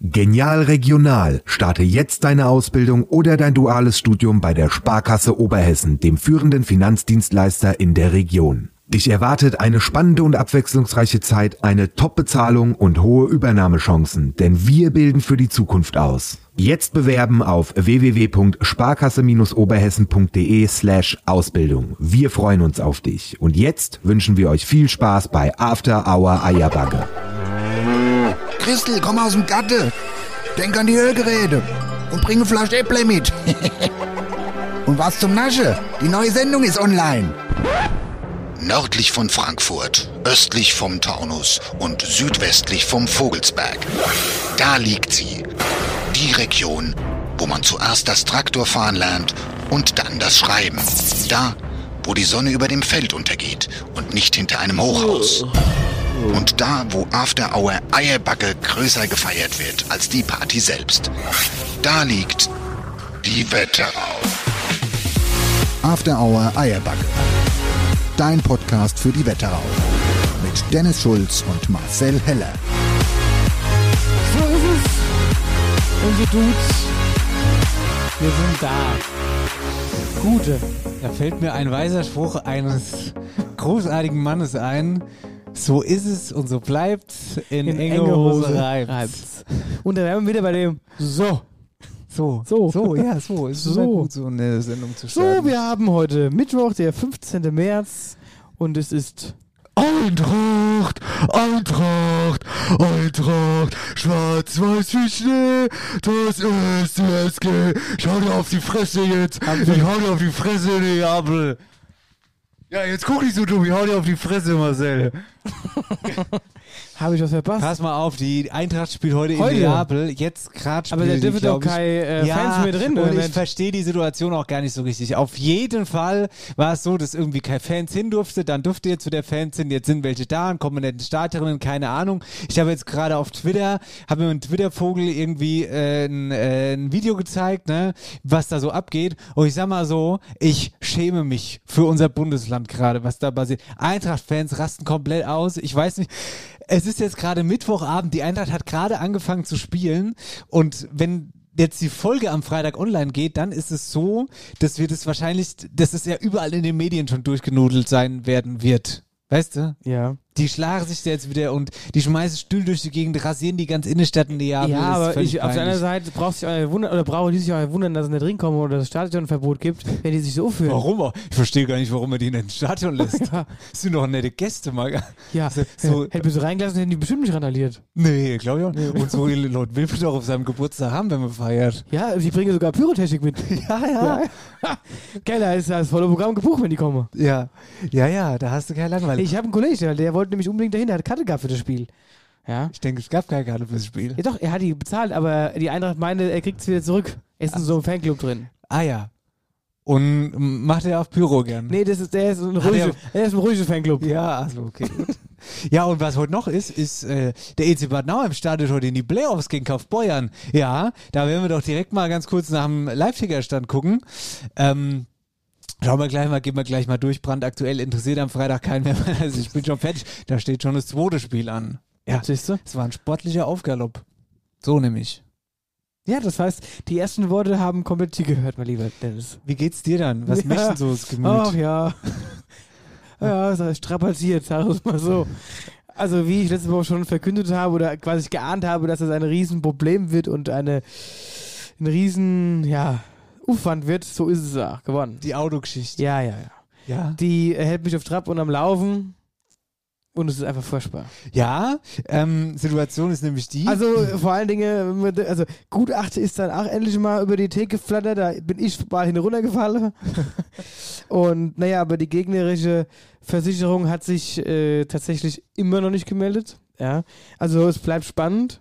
Genial Regional. Starte jetzt deine Ausbildung oder dein duales Studium bei der Sparkasse Oberhessen, dem führenden Finanzdienstleister in der Region. Dich erwartet eine spannende und abwechslungsreiche Zeit, eine Top-Bezahlung und hohe Übernahmechancen, denn wir bilden für die Zukunft aus. Jetzt bewerben auf www.sparkasse-oberhessen.de slash Ausbildung. Wir freuen uns auf dich. Und jetzt wünschen wir euch viel Spaß bei After Hour Eierbagge. Christel, komm aus dem Gatte. Denk an die Hörgeräte. Und bring eine Flasche Äpple mit. und was zum Nasche? Die neue Sendung ist online. Nördlich von Frankfurt, östlich vom Taunus und südwestlich vom Vogelsberg. Da liegt sie. Die Region, wo man zuerst das Traktorfahren lernt und dann das Schreiben. Da, wo die Sonne über dem Feld untergeht und nicht hinter einem Hochhaus. Und da, wo After Hour Eierbacke größer gefeiert wird als die Party selbst. Da liegt die Wetterau. After Hour Eierbacke. Dein Podcast für die Wetterau. Mit Dennis Schulz und Marcel Heller. So ist es. Unsere Dudes. Wir sind da. Gute. Da fällt mir ein weiser Spruch eines großartigen Mannes ein. So ist es und so bleibt. In, In enge, enge Hose, Hose reibt's. reibt's. Und da wären wir wieder bei dem So. So, So. so, ja, so. Ist So. so gut, so eine Sendung zu So, starten. wir haben heute Mittwoch, der 15. März und es ist Eintracht, Eintracht, Eintracht, schwarz-weiß wie Schnee, das ist die SG. Schau dir auf die Fresse jetzt. Ich hau dir auf die Fresse, Neapel. Ja, jetzt guck nicht so dumm, ich hau dir auf die Fresse, Marcel. Habe ich was verpasst? Pass mal auf, die Eintracht spielt heute, Heute? in Neapel. Jetzt gerade Aber da spielen dürfen doch keine äh, Fans mehr drin, und ich verstehe die Situation auch gar nicht so richtig. Auf jeden Fall war es so, dass irgendwie keine Fans hin durfte, dann durfte jetzt wieder Fans hin, jetzt sind welche da, und kommen nicht Starterinnen, keine Ahnung. Ich habe jetzt gerade auf Twitter, habe mir ein Twitter-Vogel irgendwie äh, ein, äh, ein Video gezeigt, ne, was da so abgeht. Und ich sag mal so, ich schäme mich für unser Bundesland gerade, was da passiert. Eintracht-Fans rasten komplett aus. Ich weiß nicht, es ist jetzt gerade Mittwochabend, die Eintracht hat gerade angefangen zu spielen und wenn jetzt die Folge am Freitag online geht, dann ist es so, dass wir das wahrscheinlich, dass es ja überall in den Medien schon durchgenudelt sein werden wird. Weißt du? Ja. Die schlagen sich da jetzt wieder und die schmeißen Stühle durch die Gegend, rasieren die ganz Innenstadt in Neapel. Ja, Das ist aber ich, auf der anderen. Seite brauchst du auch wundern, oder brauchen die sich auch wundern, dass sie nicht reinkommen oder das Stadionverbot gibt, wenn die sich so fühlen. Warum? auch? Ich verstehe gar nicht, warum er die in ein Stadion lässt. Ja. Das sind doch nette Gäste, mal. Ja, So- so- hätten wir sie reingelassen, hätten die bestimmt nicht randaliert. Nee, glaube ich auch nicht. Und so will man doch auf seinem Geburtstag haben, wenn man feiert. Ja, die bringen sogar Pyrotechnik mit. Ja, ja. Geil, da ist das volle Programm gebucht, wenn die kommen. Ja, ja, ja, da hast du kein Langweil. Ich habe einen Kollegen, der, der wollte nämlich unbedingt dahin, der hat Karte gehabt für das Spiel. Ja. Ich denke, es gab keine Karte fürs Spiel. Ja doch, er hat die bezahlt, aber die Eintracht meinte, er kriegt es wieder zurück. Er ist in so einem Fanclub drin. Ah ja. Und macht er auch Pyro gern? Nee, das ist, der ist ein ruhiger, er ist ein ruhiger Fanclub. Ja, also okay. gut. ja, und was heute noch ist, ist äh, der EC Bad Nauheim startet heute in die Playoffs gegen Kaufbeuern. Ja, da werden wir doch direkt mal ganz kurz nach dem Live-Ticker-Stand gucken. Ähm, Schauen wir gleich mal, gehen wir gleich mal durch. Brandaktuell interessiert am Freitag keinen mehr. Also ich bin schon fertig. Da steht schon das zweite Spiel an. Ja, Siehst du? es war ein sportlicher Aufgalopp. So nämlich. Ja, das heißt, die ersten Worte haben komplett hier gehört, mein lieber Dennis. Wie geht's dir dann? Was Ja. mischt denn so das Gemüt? Ach ja. ja, das ist strapaziert, sagen wir es mal so. Also wie ich letzte Woche schon verkündet habe oder quasi geahnt habe, dass es ein Riesenproblem wird und eine ein riesen, ja, Aufwand wird, so ist es auch geworden. Die Autogeschichte. Ja, ja, ja. Ja. Die äh, hält mich auf Trab und am Laufen und es ist einfach furchtbar. Ja, ähm, Situation ist nämlich die. Also vor allen Dingen, also Gutachter ist dann auch endlich mal über die Theke geflattert, da bin ich mal hin runtergefallen. Und naja, aber die gegnerische Versicherung hat sich äh, tatsächlich immer noch nicht gemeldet. Ja, also es bleibt spannend.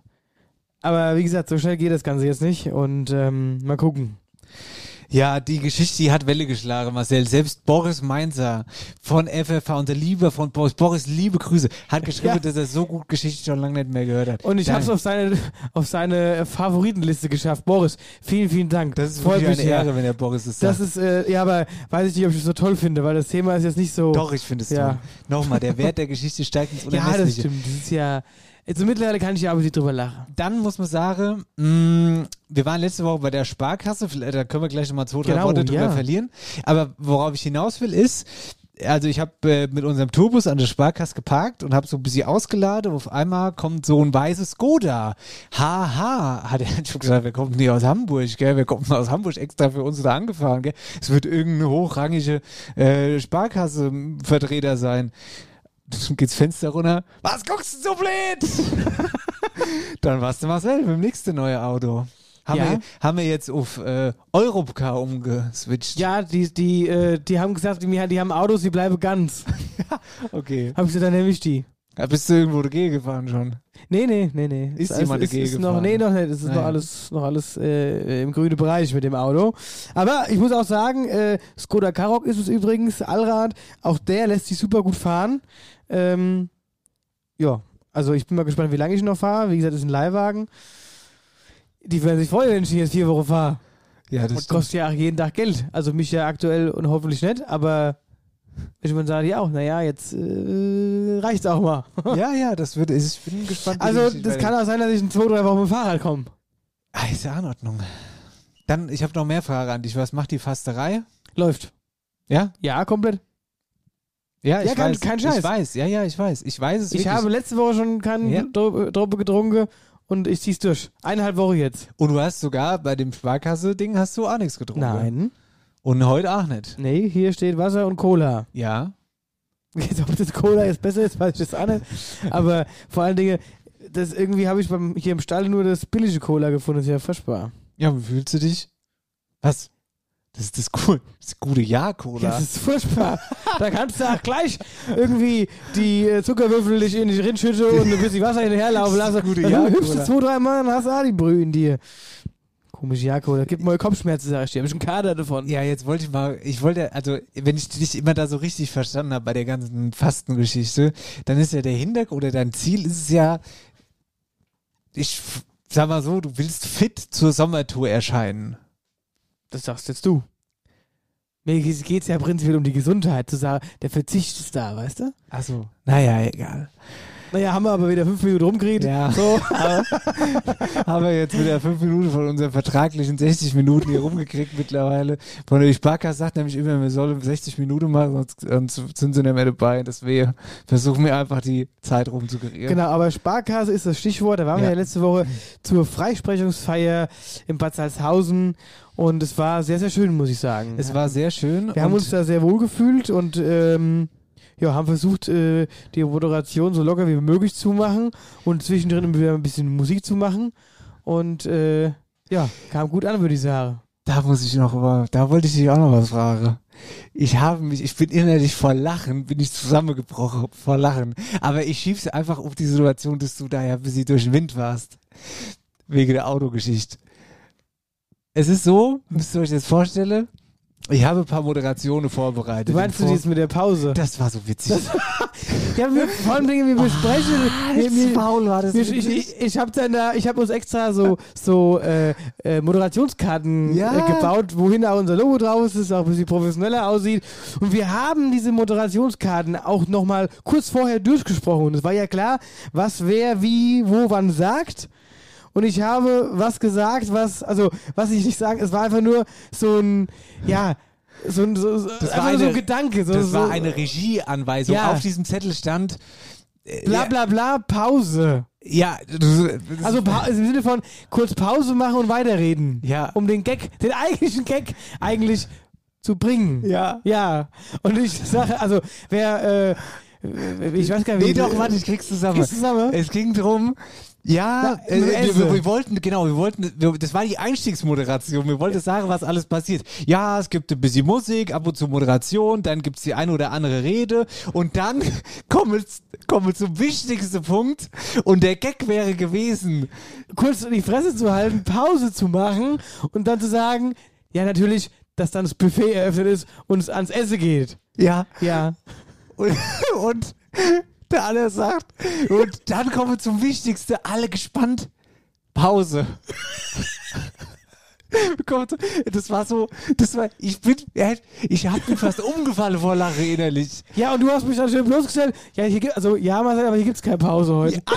Aber wie gesagt, so schnell geht das Ganze jetzt nicht und ähm, mal gucken. Ja, die Geschichte, die hat Welle geschlagen, Marcel. Selbst Boris Mainzer von FFH, unser Lieber von Boris, Boris, liebe Grüße, hat geschrieben, Ja. dass er so gut Geschichte schon lange nicht mehr gehört hat. Und ich habe es auf seine, auf seine Favoritenliste geschafft. Boris, vielen, vielen Dank. Das ist Freut wirklich mich eine. Ehre, wenn der Boris es Das sagt. ist, äh, ja, aber weiß ich nicht, ob ich es so toll finde, weil das Thema ist jetzt nicht so. Doch, ich finde es Ja. toll. Nochmal, der Wert der Geschichte steigt ins Ja, das Unermessliche. stimmt. Das ist ja Also mittlerweile kann ich ja aber nicht drüber lachen. Dann muss man sagen, mh, wir waren letzte Woche bei der Sparkasse, vielleicht- da können wir gleich nochmal zwei, drei Genau, Worte drüber ja. verlieren. Aber worauf ich hinaus will, ist, also ich habe äh, mit unserem Tourbus an der Sparkasse geparkt und habe so ein bisschen ausgeladen. Auf einmal kommt so ein weißes Skoda. Haha, hat er schon gesagt, wir kommen nicht aus Hamburg, gell? Wir kommen aus Hamburg extra für uns da angefahren, gell? Es wird irgendeine hochrangige äh, Sparkasse-Vertreter sein. Geht's Fenster runter. Was guckst du so blöd? Dann warst du Marcel mit dem nächsten neue Auto. Haben, Ja. wir, haben wir jetzt auf äh, Europcar umgeswitcht. Ja, die, die, äh, die haben gesagt, die, die haben Autos, die bleiben ganz. Okay. Hab ich gesagt, dann nehme ich die. Da bist du irgendwo dagegen gefahren schon. Nee, nee, nee, nee. Ist Es- jemand es, dagegen ist noch, gefahren? Nee, noch nicht. Es ist noch Nein. alles, noch alles äh, im grünen Bereich mit dem Auto. Aber ich muss auch sagen, äh, Skoda Karoq ist es übrigens, Allrad, auch der lässt sich super gut fahren. Ähm, ja, also ich bin mal gespannt, wie lange ich noch fahre. Wie gesagt, das ist ein Leihwagen. Die werden sich freuen, wenn ich jetzt vier Wochen fahre. Ja, das Und stimmt. kostet ja auch jeden Tag Geld. Also mich ja aktuell und hoffentlich nicht, aber ich meine, sage ja auch, naja, jetzt äh, reicht's auch mal. Ja, ja, das wird. Ich bin gespannt. Also, das kann auch sein, dass ich in zwei, drei Wochen mit dem Fahrrad komme. Ah, ist ja in Ordnung. Dann, ich habe noch mehr Fragen an dich. Was macht die Fasterei? Läuft. Ja? Ja, komplett. Ja, ich Ja, kein- weiß. kein Scheiß. Ich weiß, ja, ja, ich weiß. Ich weiß es Ich wirklich. habe letzte Woche schon keinen Ja. Dro- Droppe getrunken und ich zieh's durch. Eineinhalb Wochen jetzt. Und du hast sogar bei dem Sparkasse-Ding hast du auch nichts getrunken. Nein. Und heute auch nicht. Nee, hier steht Wasser und Cola. Ja. Jetzt, ob das Cola jetzt besser ist, weiß ich jetzt auch nicht. Aber vor allen Dingen, das irgendwie habe ich beim, hier im Stall nur das billige Cola gefunden. Das ist ja furchtbar. Ja, wie fühlst du dich? Was? Das ist das, cool, das gute Jahr-Cola. Ja, das ist furchtbar. da kannst du auch gleich irgendwie die äh, Zuckerwürfel dich in die Rinschütte und ein bisschen Wasser hinterher laufen Das ist lassen. gute hüpfst du oder? zwei, drei Mal und hast auch die Brühe in dir. Komisch, Jako, da gibt mal Kopfschmerzen, sag ich dir. Hab ich einen Kader davon. Ja, jetzt wollte ich mal, ich wollte, also wenn ich dich immer da so richtig verstanden habe bei der ganzen Fastengeschichte, dann ist ja der Hintergrund oder dein Ziel ist es ja, ich sag mal so, du willst fit zur Sommertour erscheinen. Das sagst jetzt du. Mir geht es ja prinzipiell um die Gesundheit, zu sagen, der Verzicht ist da, weißt du? Achso. Naja, egal. Naja, haben wir aber wieder fünf Minuten rumgeredet. Ja. So. Haben wir jetzt wieder fünf Minuten von unseren vertraglichen 60 Minuten hier rumgekriegt mittlerweile. Von der Sparkasse sagt nämlich immer, wir sollen 60 Minuten machen, sonst, sonst sind sie nicht mehr dabei. Deswegen versuchen wir einfach die Zeit rumzukriegen. Genau, aber Sparkasse ist das Stichwort. Da waren wir Ja. ja letzte Woche zur Freisprechungsfeier in Bad Salzhausen und es war sehr, sehr schön, muss ich sagen. Es war sehr schön. wir haben uns da sehr wohl gefühlt und ähm, ja, haben versucht, äh, die Moderation so locker wie möglich zu machen und zwischendrin wieder ein bisschen Musik zu machen. Und äh, ja, kam gut an, würde ich sagen. Da muss ich noch, da wollte ich dich auch noch was fragen. Ich habe mich, ich bin innerlich vor Lachen, bin ich zusammengebrochen vor Lachen. Aber ich schieb's einfach auf die Situation, dass du da ja bis durch den Wind warst. Wegen der Autogeschichte. Es ist so, müsst ihr euch das vorstellen, ich habe ein paar Moderationen vorbereitet. Du meinst du Vor- dies mit der Pause? Das war so witzig. ja, wir, vor allem Dinge, wir besprechen. wir, Als wir, faul war das Ich, witzig. ich, ich habe da, ich habe uns extra so so äh, äh, Moderationskarten Ja. äh, gebaut, wohin auch unser Logo drauf ist, dass es auch ein bisschen professioneller aussieht. Und wir haben diese Moderationskarten auch nochmal kurz vorher durchgesprochen. Und es war ja klar, was wer wie wo wann sagt. Und ich habe was gesagt, was also was ich nicht sagen, es war einfach nur so ein ja so ein, so, so, Das war einfach so eine- ein Gedanke. So, das war eine Regieanweisung. Ja. Auf diesem Zettel stand. äh, bla bla bla Pause. Ja, Also im Sinne von kurz Pause machen und weiterreden. Ja. Um den Gag, den eigentlichen Gag eigentlich zu bringen. Ja. Ja. Und ich sage, also wer, äh, ich weiß gar nicht, Nee, wie- doch, warte, ich krieg's zusammen. Kriegst du zusammen? Es ging drum, ja, Ja, äh, nur wir, wir, wir wollten, genau, wir wollten, wir, das war die Einstiegsmoderation. Wir wollten sagen, was alles passiert. Ja, es gibt ein bisschen Musik, ab und zu Moderation, dann gibt's die eine oder andere Rede und dann kommen wir, kommen wir zum wichtigsten Punkt und der Gag wäre gewesen. kurz die Fresse zu halten, Pause zu machen und dann zu sagen, ja natürlich, dass dann das Buffet eröffnet ist und es ans Essen geht. Ja, Ja. und, und der andere sagt, und dann kommen wir zum Wichtigsten, alle gespannt. Pause. Wir kommen zu- Das war so, das war, ich bin, ich hab mich fast umgefallen vor Lache innerlich. Ja, und du hast mich dann schön bloßgestellt. Ja, hier gibt, also ja, Marcel, aber hier gibt's keine Pause heute.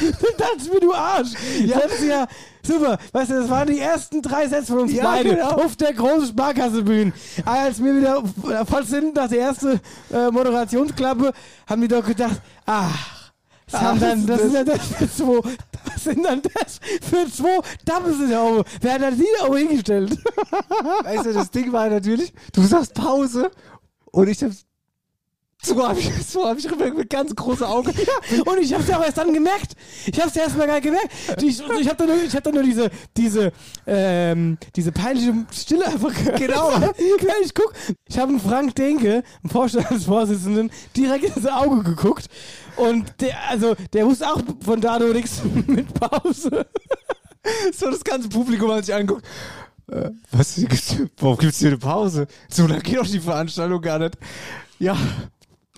Dann dachte ich mir, du Arsch. Ja. Das ist ja super. Weißt du, das waren die ersten drei Sätze von uns Ja, beide genau. auf der großen Sparkassebühne. Als wir wieder voll sind nach der ersten äh, Moderationsklappe, haben wir doch gedacht, ach, das, haben dann, das sind dann das für zwei, das sind dann das für zwei da oben. Wer hat das da oben hingestellt? Weißt du, das Ding war natürlich, du sagst Pause und ich hab so hab ich, so hab ich mit ganz großen Augen. Und ich hab's ja auch erst dann gemerkt. Ich hab's ja erstmal gar nicht gemerkt. Ich, ich hab dann nur, ich hab dann nur diese, diese, ähm, diese peinliche Stille einfach gehört. Genau. ich guck, ich habe einen Frank Denke, einen Vorstandsvorsitzenden, direkt ins Auge geguckt. Und der, also, der wusste auch von da nur nichts mit Pause. So das ganze Publikum hat sich angeguckt. Äh, was warum gibt's hier eine Pause? So, da geht doch die Veranstaltung gar nicht. Ja,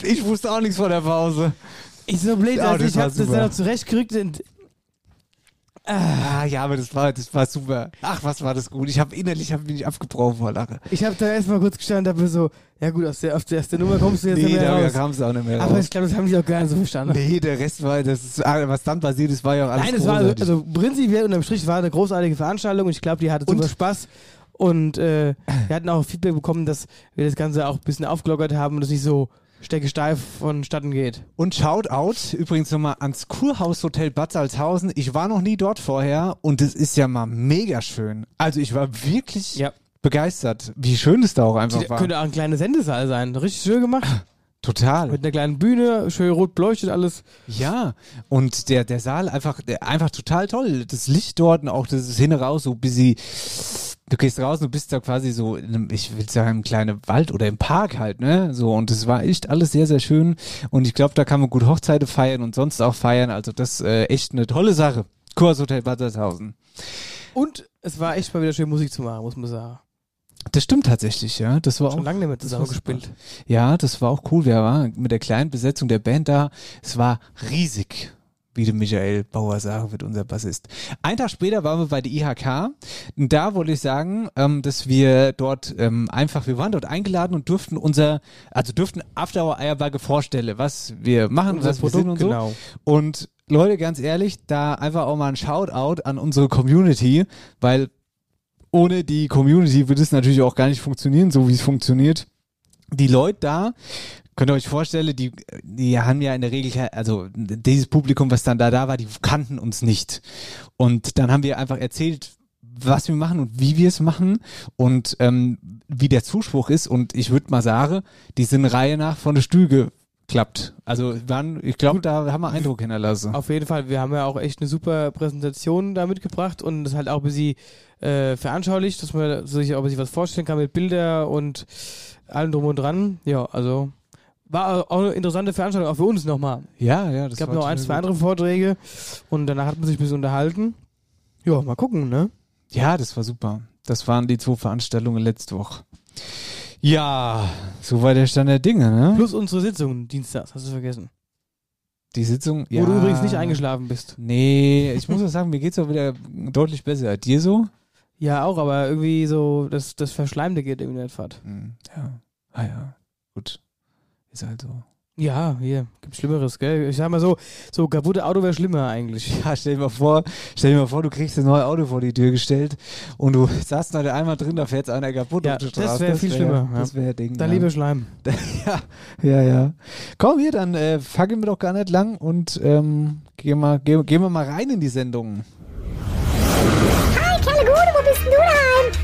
ich wusste auch nichts von der Pause. Ich so blöd, Ja, also das ich hab das super. dann noch zurechtgerückt und Ah, ja, aber das war, das war super. Ach, was war das gut. Ich habe innerlich hab mich abgebrochen vor Lache. ich hab da erstmal kurz gestanden und hab mir so, ja gut, aus der, aus der, aus der Nummer kommst du jetzt Nee, nicht mehr da raus. kam es auch nicht mehr Aber raus. ich glaube, das haben die auch gar nicht so verstanden. Nee, der Rest war, das ist, ah, was dann passiert ist, war ja auch alles Nein, es war also, also prinzipiell unterm Strich war eine großartige Veranstaltung und ich glaube, die hatte Und- super Spaß. Und äh, wir hatten auch Feedback bekommen, dass wir das Ganze auch ein bisschen aufgelockert haben und es nicht so steckesteif vonstatten geht. Und Shoutout übrigens nochmal ans Kurhaus-Hotel Bad Salzhausen. Ich war noch nie dort vorher und es ist ja mal mega schön. Also ich war wirklich Ja. begeistert, wie schön es da auch einfach Das war. könnte auch ein kleiner Sendesaal sein. Richtig schön gemacht. Total. Mit einer kleinen Bühne, schön rot beleuchtet alles. Ja, und der, der Saal einfach, der, einfach total toll. Das Licht dort und auch das hin raus, so bis sie, du gehst raus und bist da quasi so in einem, ich will sagen, im kleinen Wald oder im Park halt, ne? So, und es war echt alles sehr, sehr schön. Und ich glaube, da kann man gut Hochzeiten feiern und sonst auch feiern. Also das äh, echt eine tolle Sache. Kurshotel Bad Salzhausen. Und es war echt mal wieder schön Musik zu machen, muss man sagen. Das stimmt tatsächlich, ja. Das war Schon auch, lange nicht mehr das war zusammen gespielt. super. ja, das war auch cool. Wir waren mit der kleinen Besetzung der Band da. Es war riesig, wie der Michael Bauer sagen wird, unser Bassist. Ein Tag später waren wir bei der IHK. Und da wollte ich sagen, ähm, dass wir dort ähm, einfach, wir waren dort eingeladen und durften unser, also durften After Hour Eierbagge vorstellen, was wir machen, Unser was wir sind Produkt, und so. genau. Und Leute, ganz ehrlich, da einfach auch mal ein Shoutout an unsere Community, weil ohne die Community würde es natürlich auch gar nicht funktionieren, so wie es funktioniert. Die Leute da, könnt ihr euch vorstellen, die, die haben ja in der Regel, also dieses Publikum, was dann da da war, die kannten uns nicht. Und dann haben wir einfach erzählt, was wir machen und wie wir es machen und ähm, wie der Zuspruch ist. Und ich würde mal sagen, die sind Reihe nach von der Stüge klappt. Also waren, ich glaube, da haben wir Eindruck hinterlassen. Auf jeden Fall, wir haben ja auch echt eine super Präsentation da mitgebracht und das halt auch ein bisschen äh, veranschaulicht, dass man sich auch ein bisschen was vorstellen kann mit Bilder und allem drum und dran. Ja, also war auch eine interessante Veranstaltung, auch für uns nochmal. Ja, ja, das Es gab noch ein, zwei andere Vorträge und danach hat man sich ein bisschen unterhalten. Ja, mal gucken, ne? Ja, das war super. Das waren die zwei Veranstaltungen letzte Woche. Ja, so war der Stand der Dinge, ne? Plus unsere Sitzung dienstags, hast du vergessen. Die Sitzung, ja. Wo du übrigens nicht eingeschlafen bist. Nee, ich muss auch sagen, mir geht's auch wieder deutlich besser. Dir so? Ja, auch, aber irgendwie so, das, das Verschleimte geht irgendwie nicht fad. Hm, ja. Ah ja, gut. Ist halt so. Ja, hier, gibt Schlimmeres, gell? Ich sag mal so, so kaputte Auto wäre schlimmer eigentlich. Ja, stell dir mal vor, stell dir mal vor, du kriegst ein neues Auto vor die Tür gestellt und du saßt da einmal drin, da fährt einer kaputt Ja, auf das Straße. wär viel schlimmer, ja. Das wäre Ding. Dann ja. lieber Schleim. ja, ja, ja. Komm hier, dann äh, fackeln wir doch gar nicht lang und ähm, gehen, wir, gehen, gehen wir mal rein in die Sendung.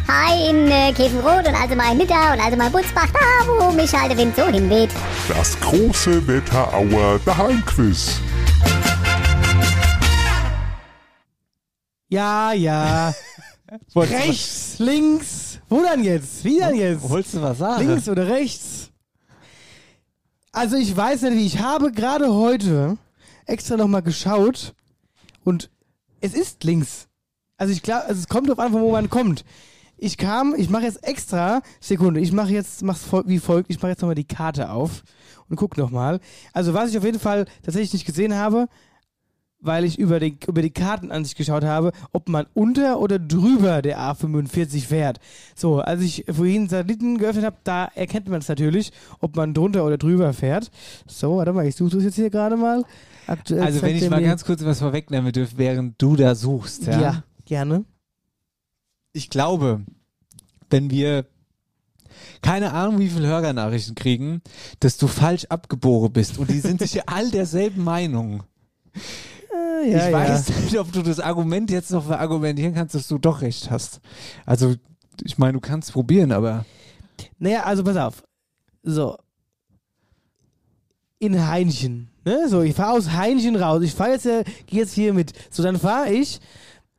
Hi, in äh, Käfenrot und also mal in Nidda und also mal in Butzbach, da wo mich halt der Wind so hinweht. Das große Wetterauer Daheimquiz. Ja, ja. Rechts, links. Wo dann jetzt? Wie dann jetzt? Wolltest du was sagen? Links oder rechts? Also ich weiß nicht wie. Ich habe gerade heute extra nochmal geschaut und es ist links. Also ich glaube, also es kommt drauf an, von wo man kommt. Ich kam, ich mache jetzt extra, Sekunde, ich mache jetzt, mach's wie folgt, ich mache jetzt nochmal die Karte auf und guck nochmal. Also was ich auf jeden Fall tatsächlich nicht gesehen habe, weil ich über die, über die Kartenansicht geschaut habe, ob man unter oder drüber der A45 fährt. So, als ich vorhin Satelliten geöffnet habe, da erkennt man es natürlich, ob man drunter oder drüber fährt. So, warte mal, ich suche das jetzt hier gerade mal. Aktuell Also wenn ich mal ganz kurz was vorwegnehmen dürfte, während du da suchst. Ja? Ja, gerne. Ich glaube, wenn wir keine Ahnung, wie viele Hörernachrichten kriegen, dass du falsch abgeboren bist und die sind sich ja all derselben Meinung. Äh, ja, ich weiß ja. nicht, ob du das Argument jetzt noch verargumentieren kannst, dass du doch recht hast. Also, ich meine, du kannst probieren, aber Naja, also pass auf. So. In Heinchen. Ne? So, ich fahre aus Heinchen raus. Ich fahre jetzt, äh, gehe jetzt hier mit. So, dann fahre ich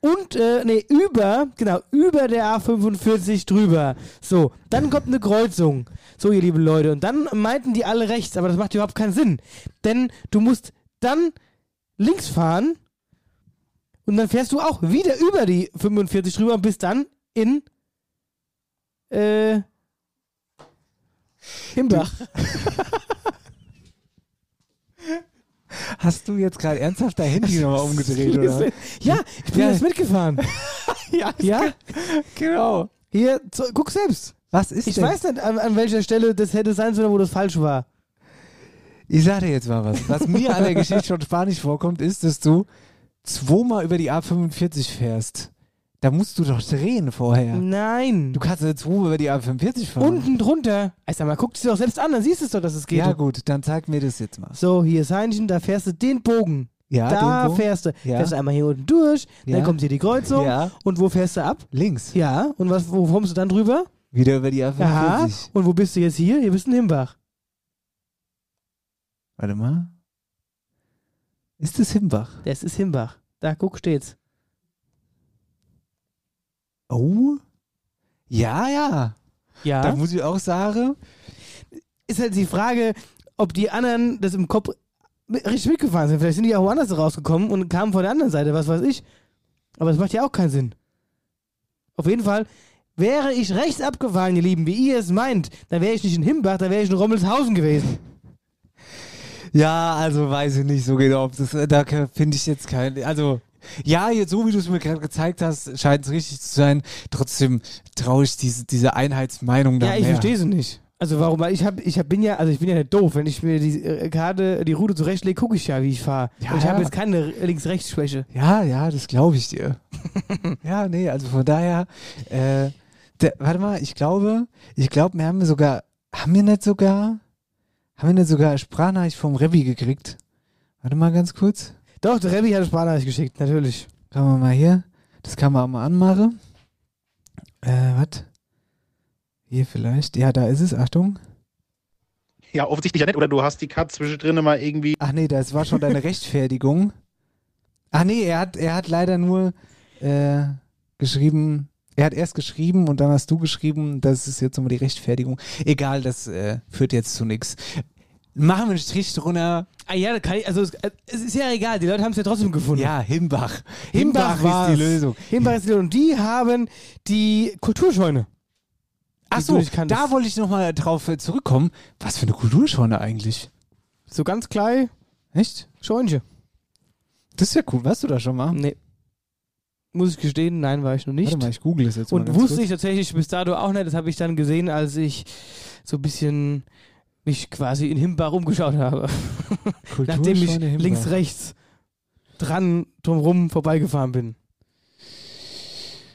und, äh, nee, über, genau, über der A45 drüber. So, dann kommt eine Kreuzung. So, ihr lieben Leute. Und dann meinten die alle rechts, aber das macht überhaupt keinen Sinn. Denn du musst dann links fahren und dann fährst du auch wieder über die 45 drüber und bist dann in, äh, Himbach. hast du jetzt gerade ernsthaft dein Handy nochmal umgedreht, oder? Ja, ich bin Ja. jetzt mitgefahren. ja, Ja? genau. Hier, so, guck selbst. Was ist Ich denn? weiß nicht, an, an welcher Stelle das hätte sein sollen, wo das falsch war. Ich sag dir jetzt mal was. Was mir an der Geschichte schon spanisch vorkommt, ist, dass du zweimal über die A45 fährst. Da musst du doch drehen vorher. Nein. Du kannst nicht zweimal über die A45 fahren. Unten drunter. Also mal, guck es dir doch selbst an, dann siehst du es doch, dass es geht. ja gut, dann zeig mir das jetzt mal. So, hier ist Heinchen, da fährst du den Bogen. Ja, da den Bogen. fährst du. Ja. Fährst du einmal hier unten durch, Ja. dann kommt hier die Kreuzung. Ja. Und wo fährst du ab? Links. Ja. Und was, wo kommst du dann drüber? Wieder über die A45. Aha. Und wo bist du jetzt hier? Hier bist du in Himbach. Warte mal. Ist das Himbach? Das ist Himbach. Da, guck, steht's. Oh. Ja, ja. Ja. Da muss ich auch sagen, ist halt die Frage, ob die anderen das im Kopf richtig mitgefahren sind. Vielleicht sind die auch woanders rausgekommen und kamen von der anderen Seite, was weiß ich. Aber das macht ja auch keinen Sinn. Auf jeden Fall, wäre ich rechts abgefahren, ihr Lieben, wie ihr es meint, dann wäre ich nicht in Himbach, dann wäre ich in Rommelshausen gewesen. Ja, also weiß ich nicht so genau, ob das, da finde ich jetzt kein, also, ja, jetzt so wie du es mir gerade gezeigt hast, scheint es richtig zu sein. Trotzdem traue ich diese, diese Einheitsmeinung da Ja, ich mehr. verstehe sie nicht. Also warum? Weil ich hab, ich hab, bin ja, also ich bin ja nicht doof. Wenn ich mir die äh, Karte, die Route zurechtlege, gucke ich ja, wie ich fahre. Ja, und ich habe ja. jetzt keine Links-Rechts-Schwäche. Ja, ja, das glaube ich dir. ja, nee, also von daher, äh, der, warte mal, ich glaube, ich glaube, wir haben sogar, haben wir nicht sogar, haben wir nicht sogar Sprachnachricht vom Revi gekriegt? Warte mal ganz kurz. Doch, der Revi hat eine Sprachnachricht geschickt, natürlich. Kann man mal hier, das kann man auch mal anmachen. Äh, was? Hier vielleicht, ja, da ist es, Achtung. Ja, offensichtlich ja nicht. Oder du hast die Karte zwischendrin mal irgendwie. Ach nee, das war schon deine Rechtfertigung. Ach nee, er hat, er hat leider nur äh, geschrieben, er hat erst geschrieben und dann hast du geschrieben, das ist jetzt nochmal die Rechtfertigung. Egal, das äh, führt jetzt zu nichts. Machen wir einen Strich drunter. Ah ja, da kann ich, also es, es ist ja egal, die Leute haben es ja trotzdem gefunden. Ja, Himbach. Himbach, Himbach, ist die Lösung. Himbach ist die Lösung. Und die haben die Kulturscheune. Ach Die so, du nicht kanntest. da wollte ich nochmal drauf äh, zurückkommen. Was für eine Kulturscheune eigentlich? So ganz klein, Echt? Scheunche. Das ist ja cool. Warst du da schon mal? Nee. Muss ich gestehen, nein, war ich noch nicht. Warte mal, ich google es jetzt mal Und ganz wusste kurz. ich tatsächlich bis dato auch nicht. Das habe ich dann gesehen, als ich so ein bisschen mich quasi in Himbach umgeschaut habe. Nachdem ich links, rechts dran, drumrum vorbeigefahren bin.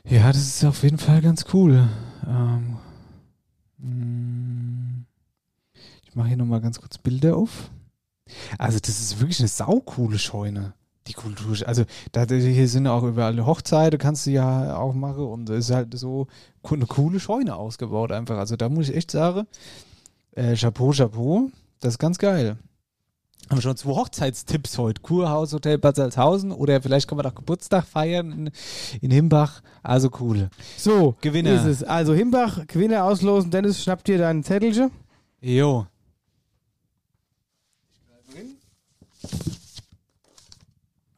Ja, das ist auf jeden Fall ganz cool. Ähm, mm, ich mache hier nochmal ganz kurz Bilder auf. Also das ist wirklich eine saukoole Scheune. Die Kultur, also da, hier sind auch überall Hochzeiten, kannst du ja auch machen und es ist halt so eine coole Scheune ausgebaut einfach. Also da muss ich echt sagen, äh, Chapeau, Chapeau, das ist ganz geil. Haben wir schon zwei Hochzeitstipps heute. Kurhaus, Hotel Bad Salzhausen oder vielleicht kann man doch Geburtstag feiern in, in Himbach. Also cool. So, Gewinner. ist es. Also Himbach, Gewinner auslosen. Dennis, schnapp dir dein Zettelchen. Jo.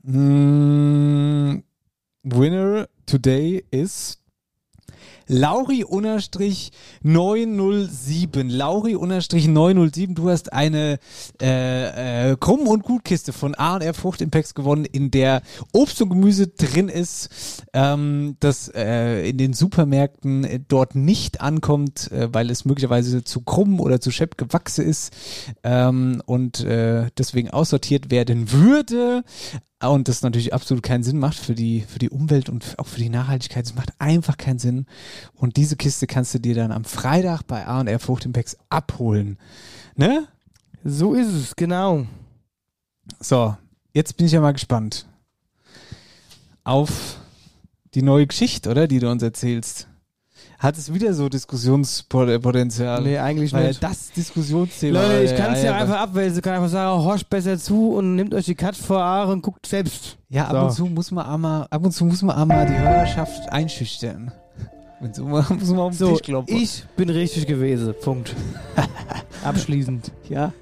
Mm, winner today is Lauri unterstrich 907. Lauri unterstrich 907. Du hast eine äh, äh, Krumm- und Gutkiste von A&R Fruchtimpex gewonnen, in der Obst und Gemüse drin ist, ähm, das äh, in den Supermärkten äh, dort nicht ankommt, äh, weil es möglicherweise zu krumm oder zu schepp gewachsen ist ähm, und äh, deswegen aussortiert werden würde. Und das natürlich absolut keinen Sinn macht für die, für die Umwelt und auch für die Nachhaltigkeit. Es macht einfach keinen Sinn. Und diese Kiste kannst du dir dann am Freitag bei A&R Fruchtimpex abholen. Ne? So ist es, genau. So, jetzt bin ich ja mal gespannt auf die neue Geschichte, oder? Die du uns erzählst. Hat es wieder so Diskussionspotenzial? Nee, eigentlich Weil nicht. das Diskussionsthema. Leute, ich kann es ja ja, einfach abwälzen. Ich kann einfach sagen, horcht besser zu und nehmt euch die Cut vor Aare und guckt selbst. Ja, ab So. und zu muss man einmal, ab und zu muss man einmal die Hörerschaft einschüchtern. Und so muss man auf den So, Tisch klopfen. ich bin richtig gewesen. Punkt. Abschließend. ja.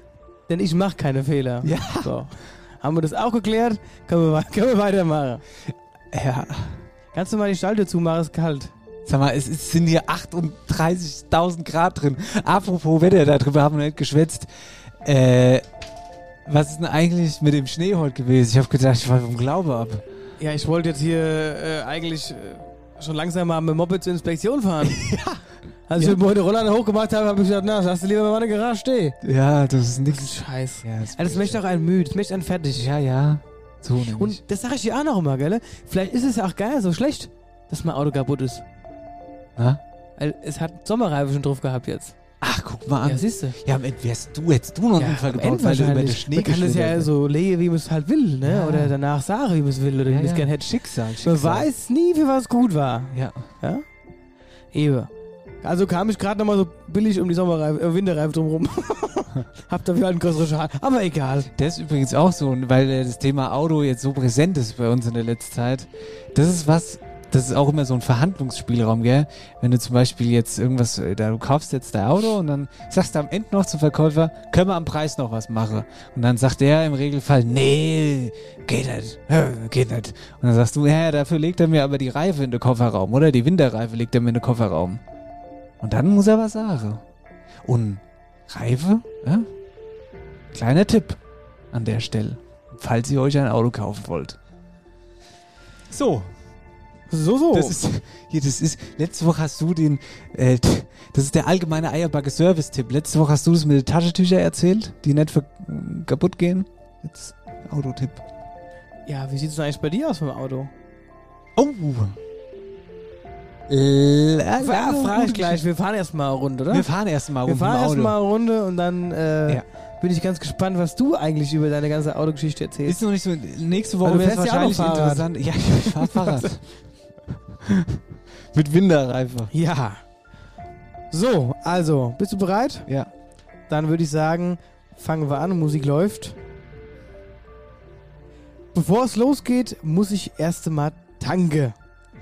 Denn ich mache keine Fehler. Ja. So. Haben wir das auch geklärt? Können wir, können wir weitermachen. Ja. Kannst du mal die Stalltür zumachen? Ist kalt. Sag mal, es, es sind hier 38.000 Grad drin. Apropos Wetter, darüber haben wir nicht geschwätzt. Äh, was ist denn eigentlich mit dem Schnee heute gewesen? Ich habe gedacht, ich war vom Glaube ab. Ja, ich wollte jetzt hier äh, eigentlich äh, schon langsam mal mit dem Moped zur Inspektion fahren. ja. Als Ja. ich heute Roller hochgemacht habe, habe ich gesagt, na, lass du lieber mal in der Garage stehen. Ja, das ist nichts. Scheiß. Ja, das, das möchte auch einen müde, das möchte einen fertig. ja, ja. So nämlich. Und das sage ich dir auch noch immer, gell? Vielleicht ist es ja auch nicht so schlecht, dass mein Auto kaputt ist. Na? Weil es hat Sommerreifen schon drauf gehabt jetzt. Ach, guck mal an. Ja, siehst du. Ja, am Ende wärst du, hättest du noch einen Unfall gebaut, weil du über den Schnee Man kann das ja geschlittert so legen, wie man es halt will, ne? Ja. Oder danach sagen, wie man es will, oder wie man es ja. gerne hätte. Schicksal, Schicksal. Man weiß nie, für was gut war. Ja. Ja? Eben. Also kam ich gerade nochmal so billig um die Sommerreifen, äh, Winterreifen drumrum. Hab dafür halt einen größeren Schaden. Aber egal. Das ist übrigens auch so, weil äh, das Thema Auto jetzt so präsent ist bei uns in der letzten Zeit. Das ist was, das ist auch immer so ein Verhandlungsspielraum, gell? Wenn du zum Beispiel jetzt irgendwas, äh, da du kaufst jetzt dein Auto und dann sagst du am Ende noch zum Verkäufer, können wir am Preis noch was machen? Und dann sagt der im Regelfall, nee, geht nicht, geht nicht. Und dann sagst du, ja, dafür legt er mir aber die Reife in den Kofferraum, oder? Die Winterreife legt er mir in den Kofferraum. Und dann muss er was sagen. Und Reife, ja? Kleiner Tipp an der Stelle, falls ihr euch ein Auto kaufen wollt. So, So, so. das ist, hier, das ist, letzte Woche hast du den, äh, das ist der allgemeine Eierbacke-Service-Tipp. Letzte Woche hast du das mit den Taschentüchern erzählt, die nicht ver kaputt gehen. Jetzt Autotipp. ja, wie sieht es eigentlich bei dir aus mit dem Auto? Oh! La, Ja, frage ich gleich. Wir fahren erstmal eine Runde, oder? Wir fahren erstmal Wir rum fahren im Auto. erstmal eine Runde und dann äh, Ja. bin ich ganz gespannt, was du eigentlich über deine ganze Autogeschichte erzählst. Ist noch nicht so, nächste Woche du wäre es ja wahrscheinlich Fahrrad. interessant. Ja, ich fahr Fahrrad. Mit Winterreife. Ja. So, also, bist du bereit? Ja. Dann würde ich sagen, fangen wir an, Musik läuft. Bevor es losgeht, muss ich erst einmal tanke.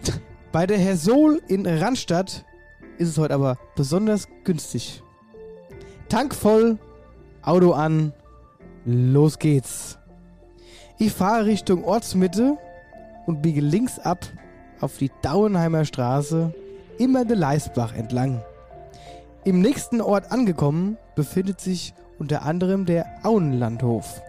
Bei der Herr Sol in Randstadt ist es heute aber besonders günstig. Tank voll, Auto an, los geht's. Ich fahre Richtung Ortsmitte und biege links ab auf die Dauenheimer Straße, immer de Leisbach entlang. Im nächsten Ort angekommen befindet sich unter anderem der Auenlandhof.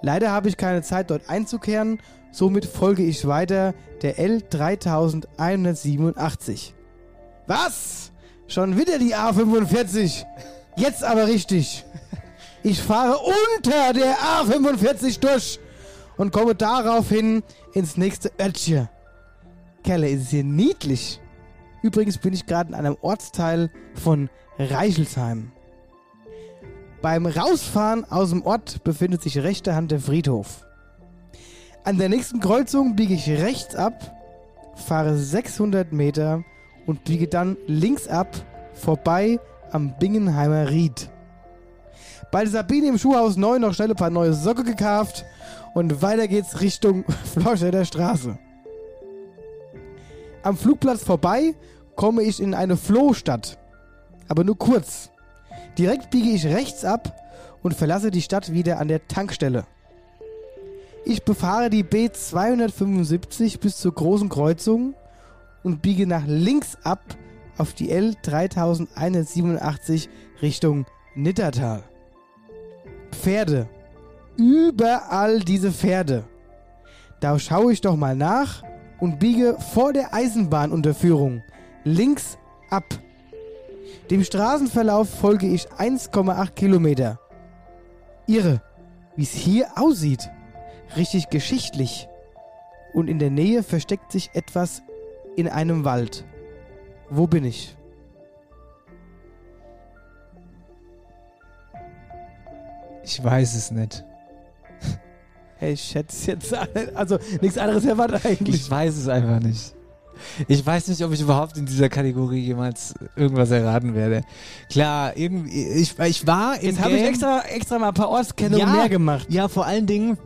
Leider habe ich keine Zeit dort einzukehren, somit folge ich weiter der L3187. Was? Schon wieder die A45? Jetzt aber richtig. Ich fahre unter der A45 durch und komme daraufhin ins nächste Örtchen. Kerle, ist es hier niedlich. Übrigens bin ich gerade in einem Ortsteil von Reichelsheim. Beim Rausfahren aus dem Ort befindet sich rechter Hand der Friedhof. An der nächsten Kreuzung biege ich rechts ab, fahre 600 Meter und biege dann links ab, vorbei am Bingenheimer Ried. Bei der Sabine im Schuhhaus 9 noch schnell ein paar neue Socke gekauft und weiter geht's Richtung Florschäder Straße. Am Flugplatz vorbei komme ich in eine Flohstadt. Aber nur kurz. Direkt biege ich rechts ab und verlasse die Stadt wieder an der Tankstelle. Ich befahre die B275 bis zur großen Kreuzung und biege nach links ab auf die L 3187 Richtung Nittertal. Pferde. Überall diese Pferde. Da schaue ich doch mal nach und biege vor der Eisenbahnunterführung links ab. Dem Straßenverlauf folge ich 1,8 Kilometer. Irre, wie es hier aussieht. Richtig geschichtlich. Und in der Nähe versteckt sich etwas in einem Wald. Wo bin ich? Ich weiß es nicht. Hey, ich hätte es jetzt. Also nichts anderes erwartet eigentlich. Ich weiß es einfach nicht. Ich weiß nicht, ob ich überhaupt in dieser Kategorie jemals irgendwas erraten werde. Klar, irgendwie, ich, ich war im Jetzt habe ich extra, extra mal ein paar Ortskennungen mehr gemacht. Ja, vor allen Dingen